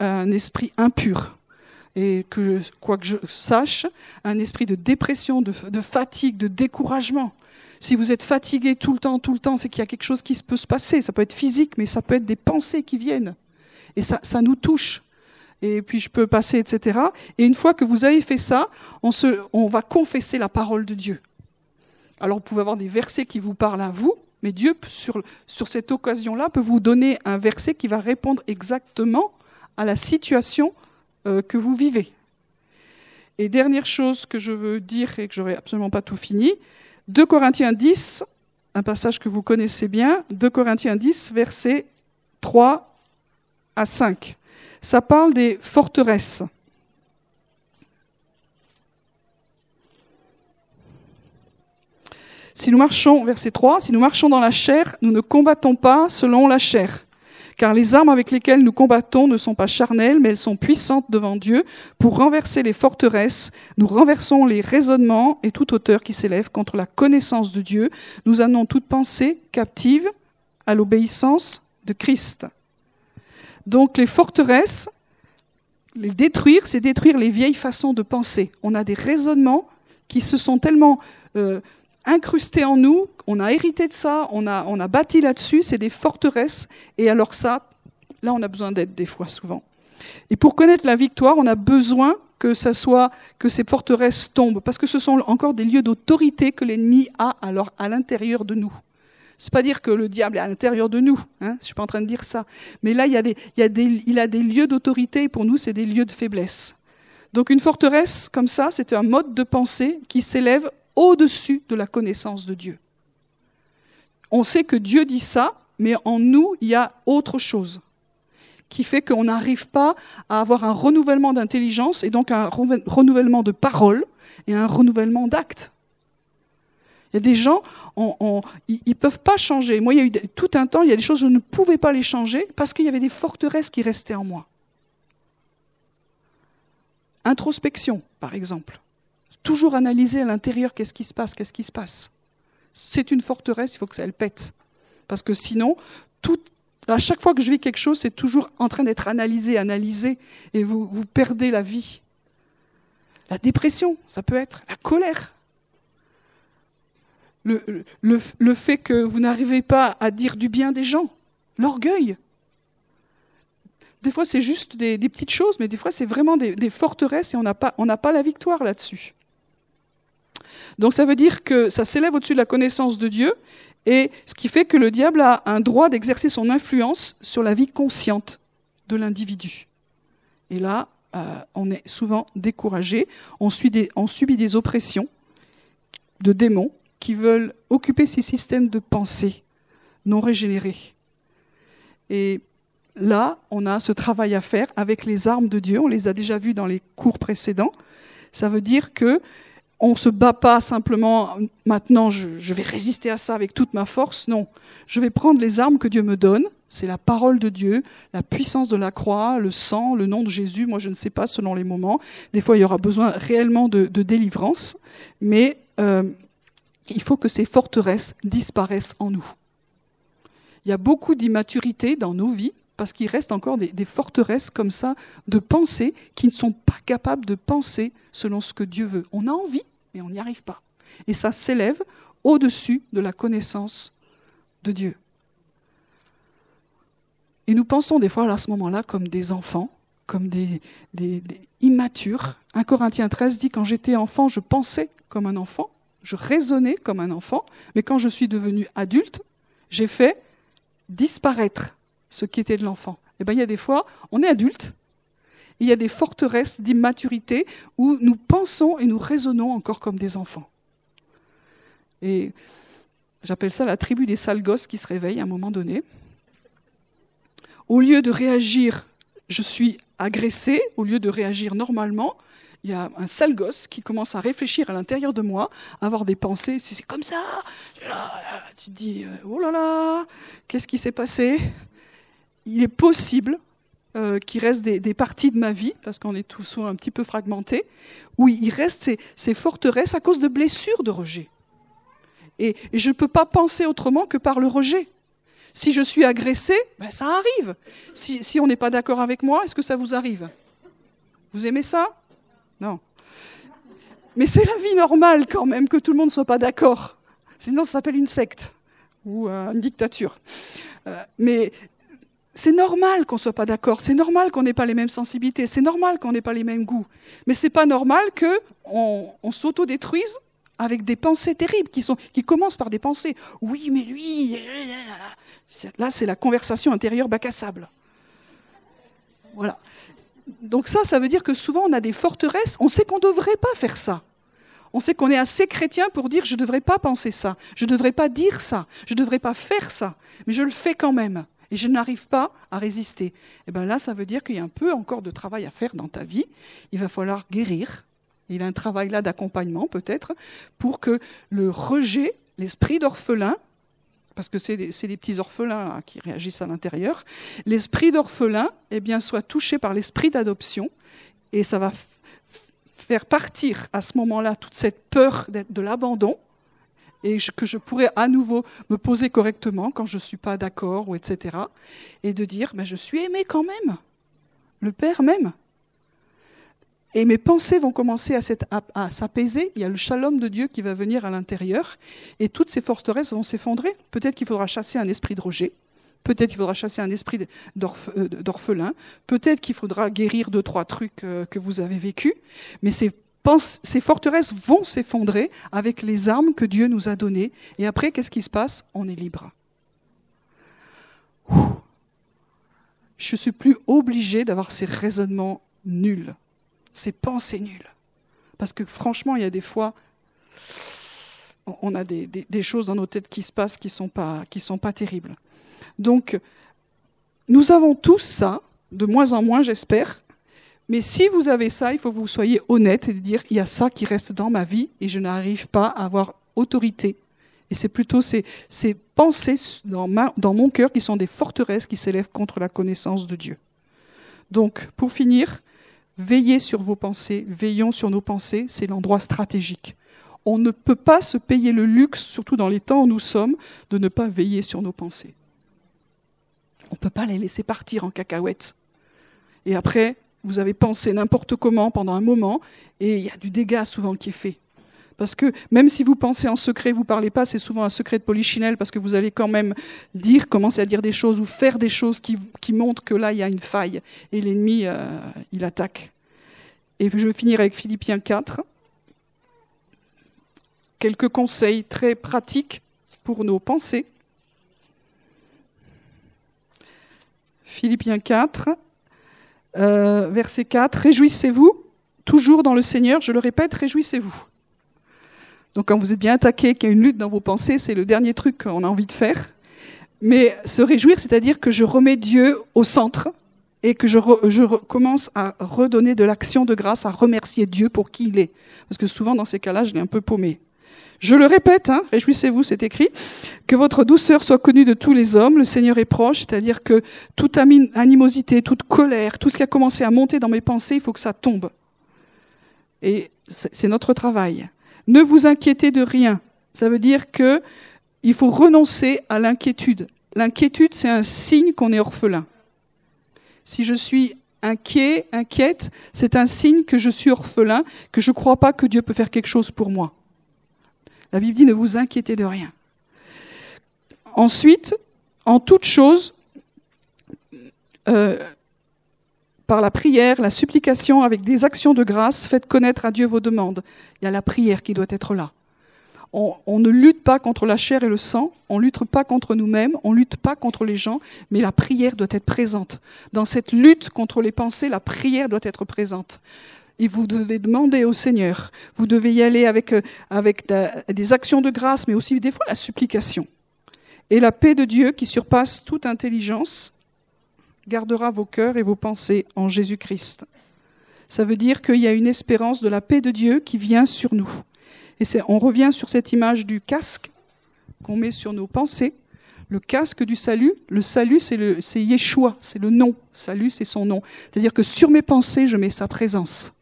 un esprit impur et que, quoi que je sache, un esprit de dépression, de, fatigue, de découragement. Si vous êtes fatigué tout le temps, tout le temps, c'est qu'il y a quelque chose qui peut se passer. Ça peut être physique, mais ça peut être des pensées qui viennent. Et ça, ça nous touche. Et puis je peux passer, etc. Et une fois que vous avez fait ça, on, se, on va confesser la parole de Dieu. Alors vous pouvez avoir des versets qui vous parlent à vous, mais Dieu, sur, sur cette occasion-là, peut vous donner un verset qui va répondre exactement à la situation que vous vivez. Et dernière chose que je veux dire et que j'aurai absolument pas tout fini, 2 Corinthiens 10, un passage que vous connaissez bien, 2 Corinthiens 10, versets 3 à 5. Ça parle des forteresses. Si nous marchons, verset 3, si nous marchons dans la chair, nous ne combattons pas selon la chair. Car les armes avec lesquelles nous combattons ne sont pas charnelles, mais elles sont puissantes devant Dieu pour renverser les forteresses. Nous renversons les raisonnements et toute hauteur qui s'élève contre la connaissance de Dieu. Nous amenons toute pensée captive à l'obéissance de Christ. Donc les forteresses, les détruire, c'est détruire les vieilles façons de penser. On a des raisonnements qui se sont tellement euh, incrustés en nous, on a hérité de ça, on a, on a bâti là-dessus, c'est des forteresses. Et alors ça, là, on a besoin d'aide des fois, souvent. Et pour connaître la victoire, on a besoin que ça soit que ces forteresses tombent, parce que ce sont encore des lieux d'autorité que l'ennemi a alors à l'intérieur de nous. C'est pas dire que le diable est à l'intérieur de nous, hein, je suis pas en train de dire ça. Mais là, il, y a des, il, y a des, il a des lieux d'autorité, et pour nous, c'est des lieux de faiblesse. Donc une forteresse comme ça, c'est un mode de pensée qui s'élève au-dessus de la connaissance de Dieu. On sait que Dieu dit ça, mais en nous, il y a autre chose qui fait qu'on n'arrive pas à avoir un renouvellement d'intelligence et donc un renouvellement de parole et un renouvellement d'actes. Il y a des gens, ils ne peuvent pas changer. Moi, il y a eu tout un temps, il y a des choses, je ne pouvais pas les changer parce qu'il y avait des forteresses qui restaient en moi. Introspection, par exemple. Toujours analyser à l'intérieur qu'est-ce qui se passe, qu'est-ce qui se passe. C'est une forteresse, il faut que ça elle pète. Parce que sinon, à chaque fois que je vis quelque chose, c'est toujours en train d'être analysé, analysé, et vous, vous perdez la vie. La dépression, ça peut être la colère. Le, le, le fait que vous n'arrivez pas à dire du bien des gens, l'orgueil, des fois, c'est juste des, petites choses, mais des fois, c'est vraiment des, forteresses et on n'a pas, pas la victoire là-dessus. Donc ça veut dire que ça s'élève au-dessus de la connaissance de Dieu, et ce qui fait que le diable a un droit d'exercer son influence sur la vie consciente de l'individu. Et là, euh, on est souvent découragé, on, on subit des oppressions de démons qui veulent occuper ces systèmes de pensée non régénérés. Et là, on a ce travail à faire avec les armes de Dieu. On les a déjà vues dans les cours précédents. Ça veut dire que on ne se bat pas simplement maintenant je, vais résister à ça avec toute ma force. Non, je vais prendre les armes que Dieu me donne. C'est la parole de Dieu, la puissance de la croix, le sang, le nom de Jésus. Moi, je ne sais pas selon les moments. Des fois, il y aura besoin réellement de, délivrance, mais euh, il faut que ces forteresses disparaissent en nous. Il y a beaucoup d'immaturité dans nos vies parce qu'il reste encore des, forteresses comme ça de pensée qui ne sont pas capables de penser selon ce que Dieu veut. On a envie, mais on n'y arrive pas. Et ça s'élève au-dessus de la connaissance de Dieu. Et nous pensons des fois à ce moment-là comme des enfants, comme des, des, immatures. 1 Corinthiens 13 dit, quand j'étais enfant, je pensais comme un enfant, je raisonnais comme un enfant, mais quand je suis devenu adulte, j'ai fait disparaître ce qui était de l'enfant. Et eh bien, il y a des fois, on est adulte, il y a des forteresses d'immaturité où nous pensons et nous raisonnons encore comme des enfants. Et j'appelle ça la tribu des sales gosses qui se réveillent à un moment donné. Au lieu de réagir, je suis agressé, au lieu de réagir normalement, il y a un sale gosse qui commence à réfléchir à l'intérieur de moi, à avoir des pensées, si c'est comme ça, tu te dis, euh, oh là là, qu'est-ce qui s'est passé? Il est possible euh, qu'il reste des, parties de ma vie, parce qu'on est tous un petit peu fragmentés, où il reste ces, forteresses à cause de blessures de rejet. Et, je ne peux pas penser autrement que par le rejet. Si je suis agressé, ben ça arrive. Si, on n'est pas d'accord avec moi, est-ce que ça vous arrive? Vous aimez ça? Non. Mais c'est la vie normale quand même que tout le monde ne soit pas d'accord. Sinon, ça s'appelle une secte ou euh, une dictature. Euh, mais c'est normal qu'on ne soit pas d'accord, c'est normal qu'on n'ait pas les mêmes sensibilités, c'est normal qu'on n'ait pas les mêmes goûts. Mais c'est pas normal qu'on on, s'autodétruise avec des pensées terribles qui, sont, qui commencent par des pensées. Oui, mais lui, là c'est la conversation intérieure bac à sable. Voilà. Donc ça, ça veut dire que souvent on a des forteresses, on sait qu'on ne devrait pas faire ça. On sait qu'on est assez chrétien pour dire je ne devrais pas penser ça, je ne devrais pas dire ça, je ne devrais pas faire ça, mais je le fais quand même et je n'arrive pas à résister, et eh bien là, ça veut dire qu'il y a un peu encore de travail à faire dans ta vie. Il va falloir guérir. Il y a un travail là d'accompagnement peut-être pour que le rejet, l'esprit d'orphelin, parce que c'est les petits orphelins qui réagissent à l'intérieur, l'esprit d'orphelin eh bien, soit touché par l'esprit d'adoption, et ça va faire partir à ce moment-là toute cette peur de l'abandon, et que je pourrais à nouveau me poser correctement quand je ne suis pas d'accord, ou etc. Et de dire, mais je suis aimé quand même. Le Père même. Et mes pensées vont commencer à, s'apaiser. Il y a le shalom de Dieu qui va venir à l'intérieur. Et toutes ces forteresses vont s'effondrer. Peut-être qu'il faudra chasser un esprit de rejet. Peut-être qu'il faudra chasser un esprit euh, d'orphelin. Peut-être qu'il faudra guérir deux, trois trucs euh, que vous avez vécus. Mais ces, forteresses vont s'effondrer avec les armes que Dieu nous a données. Et après, qu'est-ce qui se passe? On est libre. Je suis plus obligé d'avoir ces raisonnements nuls ces pensées nulles. Parce que franchement, il y a des fois, on a des, choses dans nos têtes qui se passent qui ne sont, sont pas terribles. Donc, nous avons tous ça, de moins en moins, j'espère. Mais si vous avez ça, il faut que vous soyez honnête et dire il y a ça qui reste dans ma vie et je n'arrive pas à avoir autorité. Et c'est plutôt ces, pensées dans, ma, dans mon cœur qui sont des forteresses qui s'élèvent contre la connaissance de Dieu. Donc, pour finir, Veillez sur vos pensées, veillons sur nos pensées, c'est l'endroit stratégique. On ne peut pas se payer le luxe, surtout dans les temps où nous sommes, de ne pas veiller sur nos pensées. On ne peut pas les laisser partir en cacahuètes. Et après, vous avez pensé n'importe comment pendant un moment, et il y a du dégât souvent qui est fait. Parce que même si vous pensez en secret, vous ne parlez pas, c'est souvent un secret de polichinelle, parce que vous allez quand même dire, commencer à dire des choses ou faire des choses qui, montrent que là, il y a une faille, et l'ennemi, euh, il attaque. Et je vais finir avec Philippiens 4. Quelques conseils très pratiques pour nos pensées. Philippiens 4, euh, verset 4. Réjouissez-vous toujours dans le Seigneur, je le répète, réjouissez-vous. Donc quand vous êtes bien attaqué, qu'il y a une lutte dans vos pensées, c'est le dernier truc qu'on a envie de faire. Mais se réjouir, c'est-à-dire que je remets Dieu au centre et que je, commence à redonner de l'action de grâce, à remercier Dieu pour qui il est. Parce que souvent, dans ces cas-là, je l'ai un peu paumé. Je le répète, hein, réjouissez-vous, c'est écrit, que votre douceur soit connue de tous les hommes, le Seigneur est proche, c'est-à-dire que toute animosité, toute colère, tout ce qui a commencé à monter dans mes pensées, il faut que ça tombe. Et c'est notre travail. Ne vous inquiétez de rien. Ça veut dire que il faut renoncer à l'inquiétude. L'inquiétude, c'est un signe qu'on est orphelin. Si je suis inquiet, inquiète, c'est un signe que je suis orphelin, que je ne crois pas que Dieu peut faire quelque chose pour moi. La Bible dit ne vous inquiétez de rien. Ensuite, en toute chose, euh, par la prière, la supplication, avec des actions de grâce, faites connaître à Dieu vos demandes. Il y a la prière qui doit être là. On, ne lutte pas contre la chair et le sang, on ne lutte pas contre nous-mêmes, on ne lutte pas contre les gens, mais la prière doit être présente. Dans cette lutte contre les pensées, la prière doit être présente. Et vous devez demander au Seigneur, vous devez y aller avec, euh, avec des actions de grâce, mais aussi des fois la supplication. Et la paix de Dieu qui surpasse toute intelligence gardera vos cœurs et vos pensées en Jésus-Christ. Ça veut dire qu'il y a une espérance de la paix de Dieu qui vient sur nous. Et on revient sur cette image du casque qu'on met sur nos pensées. Le casque du salut, le salut c'est Yeshua, c'est le nom. Salut c'est son nom. C'est-à-dire que sur mes pensées, je mets sa présence.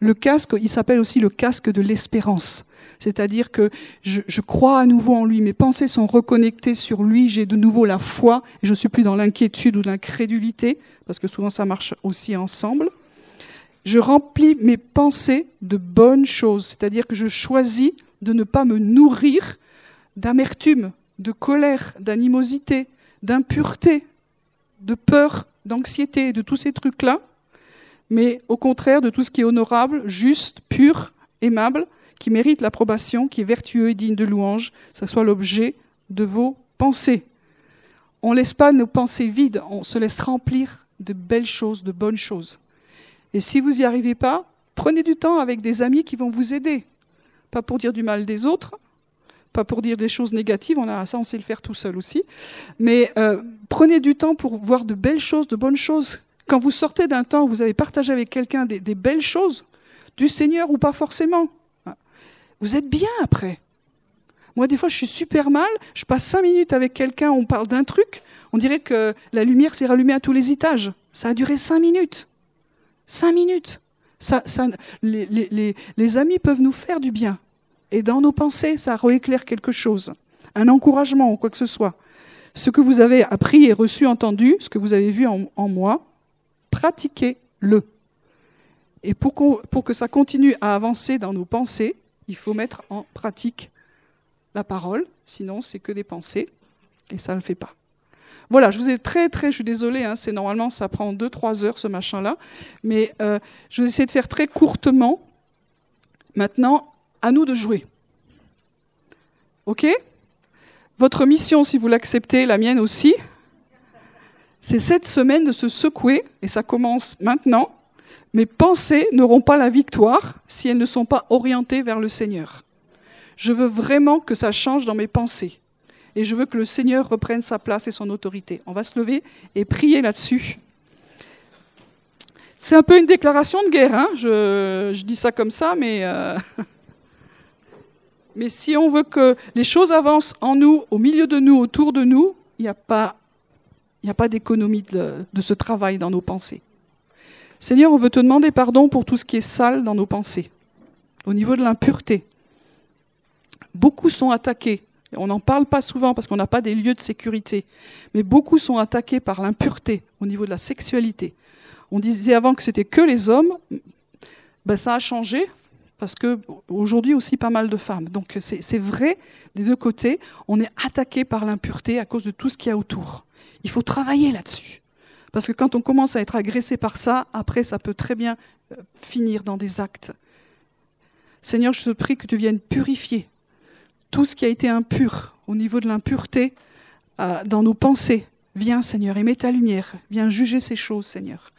Le casque, il s'appelle aussi le casque de l'espérance. C'est-à-dire que je, crois à nouveau en lui, mes pensées sont reconnectées sur lui, j'ai de nouveau la foi, et je suis plus dans l'inquiétude ou l'incrédulité, parce que souvent ça marche aussi ensemble. Je remplis mes pensées de bonnes choses, c'est-à-dire que je choisis de ne pas me nourrir d'amertume, de colère, d'animosité, d'impureté, de peur, d'anxiété, de tous ces trucs-là, mais au contraire de tout ce qui est honorable, juste, pur, aimable, qui mérite l'approbation, qui est vertueux et digne de louange, ça soit l'objet de vos pensées. On ne laisse pas nos pensées vides, on se laisse remplir de belles choses, de bonnes choses. Et si vous n'y arrivez pas, prenez du temps avec des amis qui vont vous aider. Pas pour dire du mal des autres, pas pour dire des choses négatives, on a, ça on sait le faire tout seul aussi, mais euh, prenez du temps pour voir de belles choses, de bonnes choses. Quand vous sortez d'un temps où vous avez partagé avec quelqu'un des belles choses, du Seigneur ou pas forcément, vous êtes bien après. Moi, des fois, je suis super mal, je passe cinq minutes avec quelqu'un, on parle d'un truc, on dirait que la lumière s'est rallumée à tous les étages. Ça a duré cinq minutes. Cinq minutes. Les, amis peuvent nous faire du bien. Et dans nos pensées, ça rééclaire quelque chose. Un encouragement ou quoi que ce soit. Ce que vous avez appris et reçu, entendu, ce que vous avez vu en moi, pratiquez-le. Et pour, que ça continue à avancer dans nos pensées, il faut mettre en pratique la parole, sinon c'est que des pensées, et ça ne le fait pas. Voilà, je vous ai très très, je suis désolée, hein, c'est normalement ça prend 2-3 heures ce machin-là, mais euh, je vais essayer de faire très courtement. Maintenant, à nous de jouer. Ok? Votre mission, si vous l'acceptez, la mienne aussi, c'est cette semaine de se secouer, et ça commence maintenant. Mes pensées n'auront pas la victoire si elles ne sont pas orientées vers le Seigneur. Je veux vraiment que ça change dans mes pensées. Et je veux que le Seigneur reprenne sa place et son autorité. On va se lever et prier là-dessus. C'est un peu une déclaration de guerre. Hein je, dis ça comme ça, mais, euh, (laughs) mais si on veut que les choses avancent en nous, au milieu de nous, autour de nous, il n'y a pas, a pas d'économie de, de ce travail dans nos pensées. Seigneur, on veut te demander pardon pour tout ce qui est sale dans nos pensées, au niveau de l'impureté, Beaucoup sont attaqués. On n'en parle pas souvent parce qu'on n'a pas des lieux de sécurité. Mais beaucoup sont attaqués par l'impureté au niveau de la sexualité. On disait avant que c'était que les hommes. Ben, ça a changé parce qu'aujourd'hui aussi pas mal de femmes. Donc c'est vrai des deux côtés. On est attaqué par l'impureté à cause de tout ce qu'il y a autour. Il faut travailler là-dessus. Parce que quand on commence à être agressé par ça, après ça peut très bien euh, finir dans des actes. Seigneur, je te prie que tu viennes purifier tout ce qui a été impur, au niveau de l'impureté, euh, dans nos pensées. Viens, Seigneur, et mets ta lumière. Viens juger ces choses, Seigneur.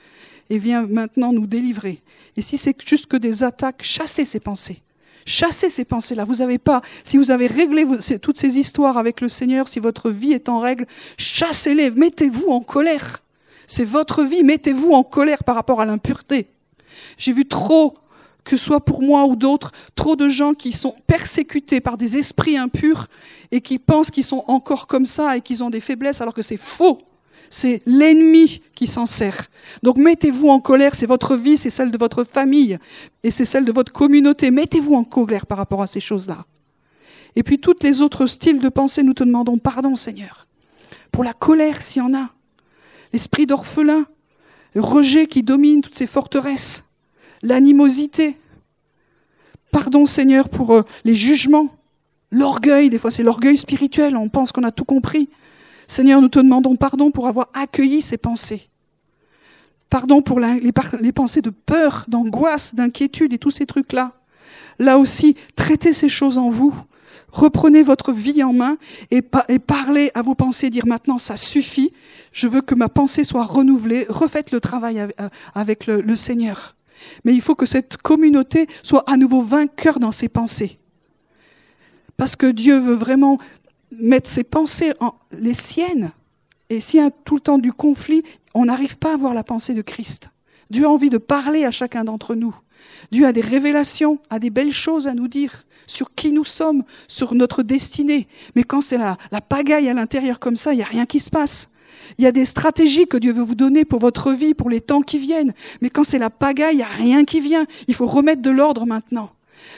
Et viens maintenant nous délivrer. Et si c'est juste que des attaques, chassez ces pensées. Chassez ces pensées-là. Vous n'avez pas, si vous avez réglé toutes ces histoires avec le Seigneur, si votre vie est en règle, chassez-les, mettez-vous en colère. C'est votre vie, mettez-vous en colère par rapport à l'impureté. J'ai vu trop que ce soit pour moi ou d'autres, trop de gens qui sont persécutés par des esprits impurs et qui pensent qu'ils sont encore comme ça et qu'ils ont des faiblesses alors que c'est faux. C'est l'ennemi qui s'en sert. Donc mettez-vous en colère, c'est votre vie, c'est celle de votre famille et c'est celle de votre communauté. Mettez-vous en colère par rapport à ces choses-là. Et puis tous les autres styles de pensée, nous te demandons pardon Seigneur. Pour la colère s'il y en a, l'esprit d'orphelin, le rejet qui domine toutes ces forteresses l'animosité. Pardon Seigneur pour euh, les jugements, l'orgueil, des fois c'est l'orgueil spirituel, on pense qu'on a tout compris. Seigneur, nous te demandons pardon pour avoir accueilli ces pensées. Pardon pour les, pensées de peur, d'angoisse, d'inquiétude et tous ces trucs-là. Là aussi, traitez ces choses en vous. Reprenez votre vie en main et, parlez à vos pensées, dire maintenant ça suffit, je veux que ma pensée soit renouvelée, refaites le travail avec le Seigneur. Mais il faut que cette communauté soit à nouveau vainqueur dans ses pensées. Parce que Dieu veut vraiment mettre ses pensées en les siennes. Et s'il y a tout le temps du conflit, on n'arrive pas à voir la pensée de Christ. Dieu a envie de parler à chacun d'entre nous. Dieu a des révélations, a des belles choses à nous dire sur qui nous sommes, sur notre destinée. Mais quand c'est la, la pagaille à l'intérieur comme ça, il n'y a rien qui se passe. Il y a des stratégies que Dieu veut vous donner pour votre vie, pour les temps qui viennent. Mais quand c'est la pagaille, il n'y a rien qui vient. Il faut remettre de l'ordre maintenant.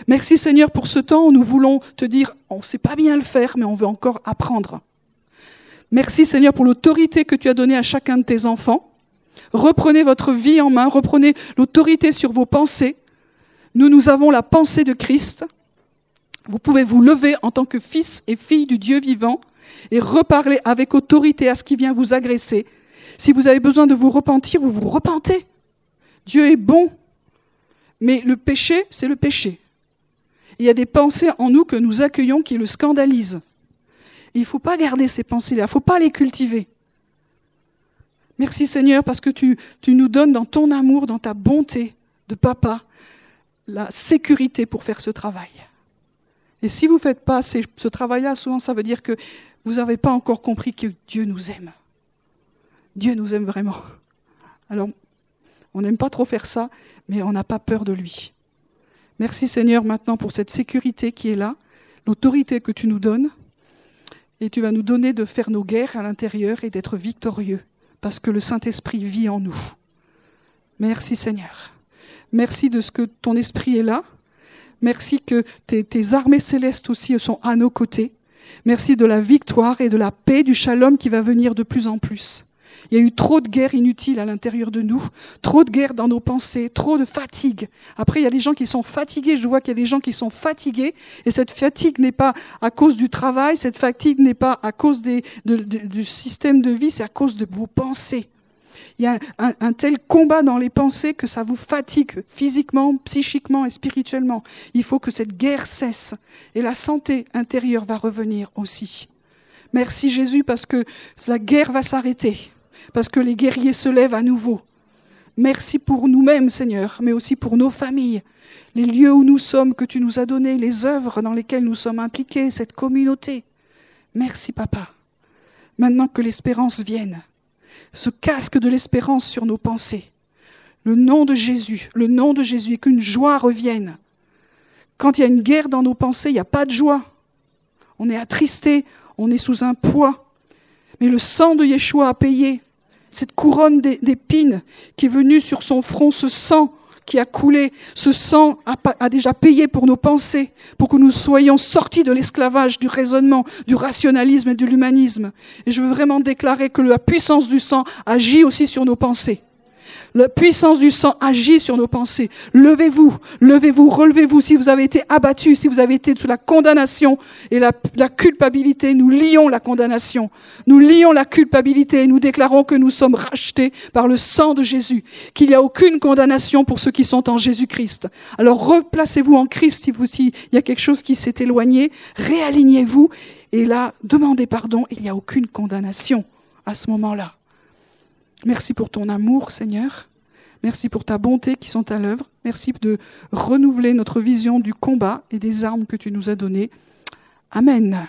Merci Seigneur pour ce temps où nous voulons te dire, on ne sait pas bien le faire, mais on veut encore apprendre. Merci Seigneur pour l'autorité que tu as donnée à chacun de tes enfants. Reprenez votre vie en main, reprenez l'autorité sur vos pensées. Nous, nous avons la pensée de Christ. Vous pouvez vous lever en tant que fils et fille du Dieu vivant et reparler avec autorité à ce qui vient vous agresser. Si vous avez besoin de vous repentir, vous vous repentez. Dieu est bon. Mais le péché, c'est le péché. Il y a des pensées en nous que nous accueillons qui le scandalisent. il ne faut pas garder ces pensées-là, il ne faut pas les cultiver. Merci Seigneur parce que tu, nous donnes dans ton amour, dans ta bonté de papa, la sécurité pour faire ce travail. Et si vous ne faites pas ce travail-là, souvent ça veut dire que vous n'avez pas encore compris que Dieu nous aime. Dieu nous aime vraiment. Alors, on n'aime pas trop faire ça, mais on n'a pas peur de lui. Merci Seigneur maintenant pour cette sécurité qui est là, l'autorité que tu nous donnes, et tu vas nous donner de faire nos guerres à l'intérieur et d'être victorieux, parce que le Saint-Esprit vit en nous. Merci Seigneur. Merci de ce que ton esprit est là. Merci que tes, armées célestes aussi sont à nos côtés. Merci de la victoire et de la paix, du shalom qui va venir de plus en plus. Il y a eu trop de guerres inutiles à l'intérieur de nous, trop de guerres dans nos pensées, trop de fatigue. Après, il y a des gens qui sont fatigués. Je vois qu'il y a des gens qui sont fatigués. Et cette fatigue n'est pas à cause du travail, cette fatigue n'est pas à cause du système de vie, c'est à cause de vos pensées. Il y a un, tel combat dans les pensées que ça vous fatigue physiquement, psychiquement et spirituellement. Il faut que cette guerre cesse. Et la santé intérieure va revenir aussi. Merci Jésus parce que la guerre va s'arrêter parce que les guerriers se lèvent à nouveau. Merci pour nous-mêmes, Seigneur, mais aussi pour nos familles, les lieux où nous sommes que tu nous as donnés, les œuvres dans lesquelles nous sommes impliqués, cette communauté. Merci, Papa. Maintenant que l'espérance vienne, ce casque de l'espérance sur nos pensées, le nom de Jésus, le nom de Jésus, et qu'une joie revienne. Quand il y a une guerre dans nos pensées, il n'y a pas de joie. On est attristé, on est sous un poids. Mais le sang de Yeshua a payé cette couronne d'épines qui est venue sur son front, ce sang qui a coulé, ce sang a, déjà payé pour nos pensées, pour que nous soyons sortis de l'esclavage, du raisonnement, du rationalisme et de l'humanisme. Et je veux vraiment déclarer que la puissance du sang agit aussi sur nos pensées. La puissance du sang agit sur nos pensées. Levez-vous, levez-vous, relevez-vous. Si vous avez été abattu, si vous avez été sous la condamnation et la, culpabilité, nous lions la condamnation. Nous lions la culpabilité et nous déclarons que nous sommes rachetés par le sang de Jésus, qu'il n'y a aucune condamnation pour ceux qui sont en Jésus-Christ. Alors replacez-vous en Christ si vous, s'il y a quelque chose qui s'est éloigné, réalignez-vous et là, demandez pardon. Il n'y a aucune condamnation à ce moment-là. Merci pour ton amour, Seigneur. Merci pour ta bonté qui sont à l'œuvre. Merci de renouveler notre vision du combat et des armes que tu nous as données. Amen.